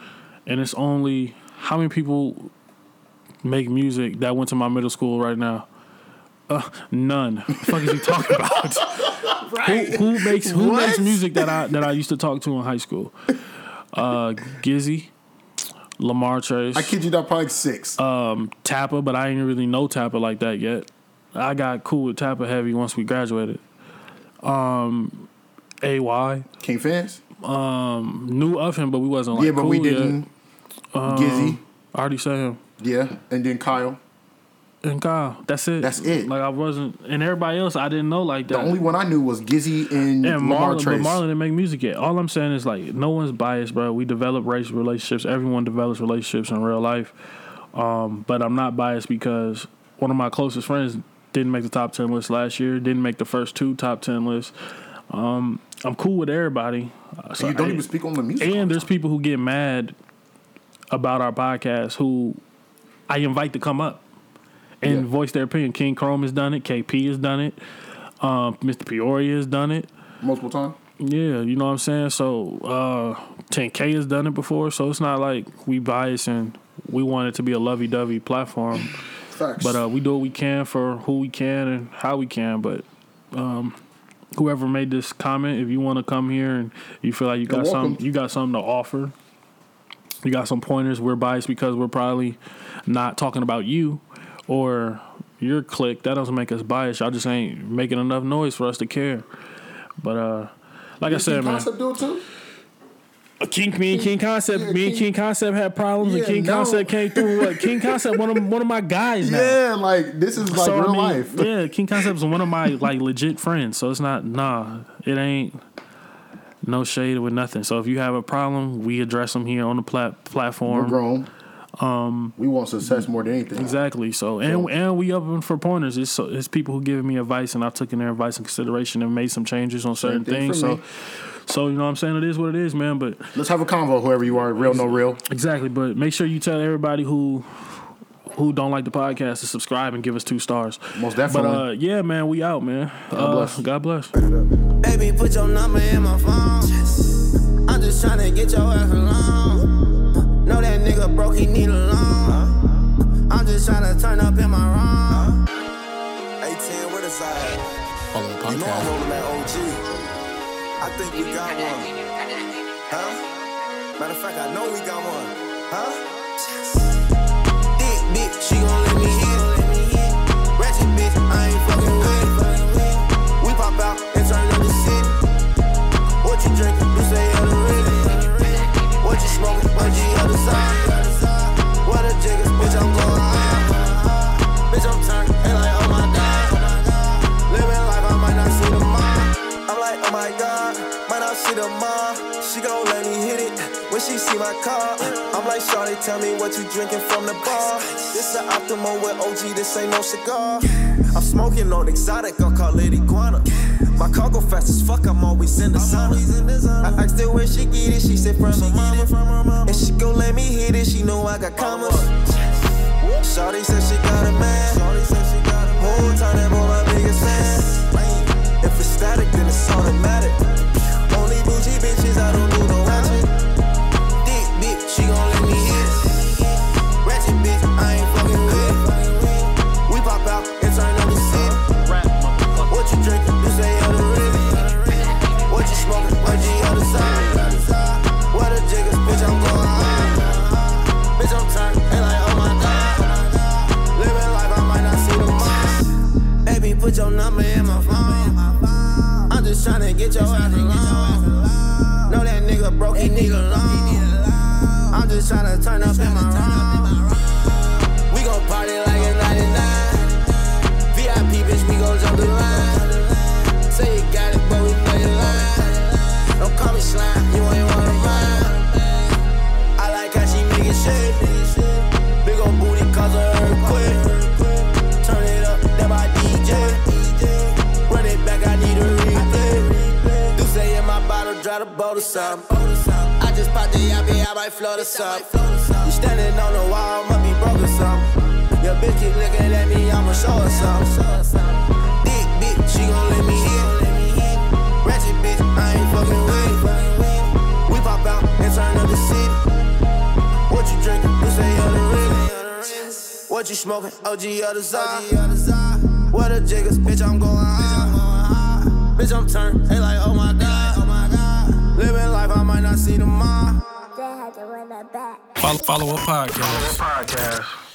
B: and it's only how many people make music that went to my middle school right now. Uh, none. What the fuck is he talking about? who, who makes who
E: What?
B: makes music that I that I used to talk to in high school? Uh, Gizzy, Lamar Trace,
E: I kid you not, probably six.
B: um, Tappa, but I didn't really know Tappa like that yet. I got cool with Tappa heavy once we graduated. Um, AY
E: King fans.
B: knew of him, but we wasn't like
E: yeah, but we
B: cool yet.
E: Didn't. Gizzy.
B: I already said him
E: Yeah, and then Kyle.
B: and Kyle. That's it.
E: That's it.
B: Like I wasn't, and everybody else I didn't know like that.
E: The only one I knew was Gizzy and,
B: and
E: Lamar
B: Marlon, but Marlon didn't make music yet. All I'm saying is like no one's biased, bro. We develop race relationships. Everyone develops relationships in real life. Um, but I'm not biased because one of my closest friends didn't make the top ten list last year. Didn't make the first two top ten lists. Um, I'm cool with everybody.
E: So you don't even speak on the music.
B: And there's people who get mad about our podcast who I invite to come up and
E: Yeah.
B: voice their opinion. King Chrome has done it. KP has done it. Um, Mr. Peoria has done it.
E: multiple times.
B: Yeah, you know what I'm saying? So uh 10K has done it before, so it's not like we bias and we want it to be a lovey dovey platform.
E: Facts.
B: But uh we do what we can for who we can and how we can. But um whoever made this comment, if you want to come here and you feel like you got
E: welcome.
B: some you got something to offer, you got some pointers, we're biased because we're probably not talking about you or your clique. That doesn't make us biased. Y'all just ain't making enough noise for us to care. But uh like I said, man.
E: Concept do it too.
B: King, me and King Concept,
E: Yeah,
B: me and
E: King-
B: King Concept had problems, and King
E: no.
B: Concept came through. What King Concept, one of one of my guys now.
E: Yeah, like this is like
B: So, I
E: real
B: mean,
E: life.
B: Yeah, King Concept's one of my like legit friends. So it's not nah. It ain't no shade with nothing. So if you have a problem, we address them here on the plat-
E: We're
B: platform.
E: grown. Um, we want success more than anything.
B: Exactly. So and and we open for pointers. It's so it's people who giving me advice, and I've taken their advice in consideration and made some changes on certain
E: thing
B: things. So.
E: me.
B: So you know what I'm saying? It is what it is, man. But
E: Let's have a convo, whoever you are, real no real.
B: Exactly, but make sure you tell everybody who who don't like the podcast to subscribe and give us two stars.
E: Most
B: But
E: definitely.
B: uh, yeah, man, we out, man. God uh,
E: bless.
B: God bless.
I: Baby, put your number in my phone. I'm just tryna get your ass along. Know that nigga broke, he need a loan. I'm just tryna turn up in my room. 18, what is that?
D: Follow the
I: You know I'm rolling that OG. I think we got one. Huh? Matter of fact, I know we got one. Huh? She see my car. I'm like, Shawty, tell me what you drinking from the bar. This a Optimo with OG, this ain't no cigar. I'm smoking on exotic, I'll call it iguana. My car go fast as fuck, I'm always in the sauna. I asked her where she get it, she said from her mama. And she gon' let me hit it, she know I got oh, commas. Shawty said she got a man. Whole time that boy my biggest fan. If it's static, then it's automatic. Your ass alone. Know that nigga broke, he need a loan. I'm just tryna turn up in my room. We gon' party like it's 99. VIP, bitch, we gon' jump the line. Say you got it, but we know you lying. Don't call me slime, the boat something. I just popped the yappy, I might float or something. You standing on the wall, must be broke or something. Your bitch keep looking at me, I'ma show her something. Dick bitch, she gon' let me hit. Ratchet bitch, I ain't fucking with. We pop out and turn up the city. What you drinking? You say you're the real. What you smoking? OG of the side. What a jiggers, bitch, I'm going high. Bitch, I'm turned, they like, oh my god. Living life, I might not see tomorrow.
D: Follow, follow a podcast.
B: Podcast.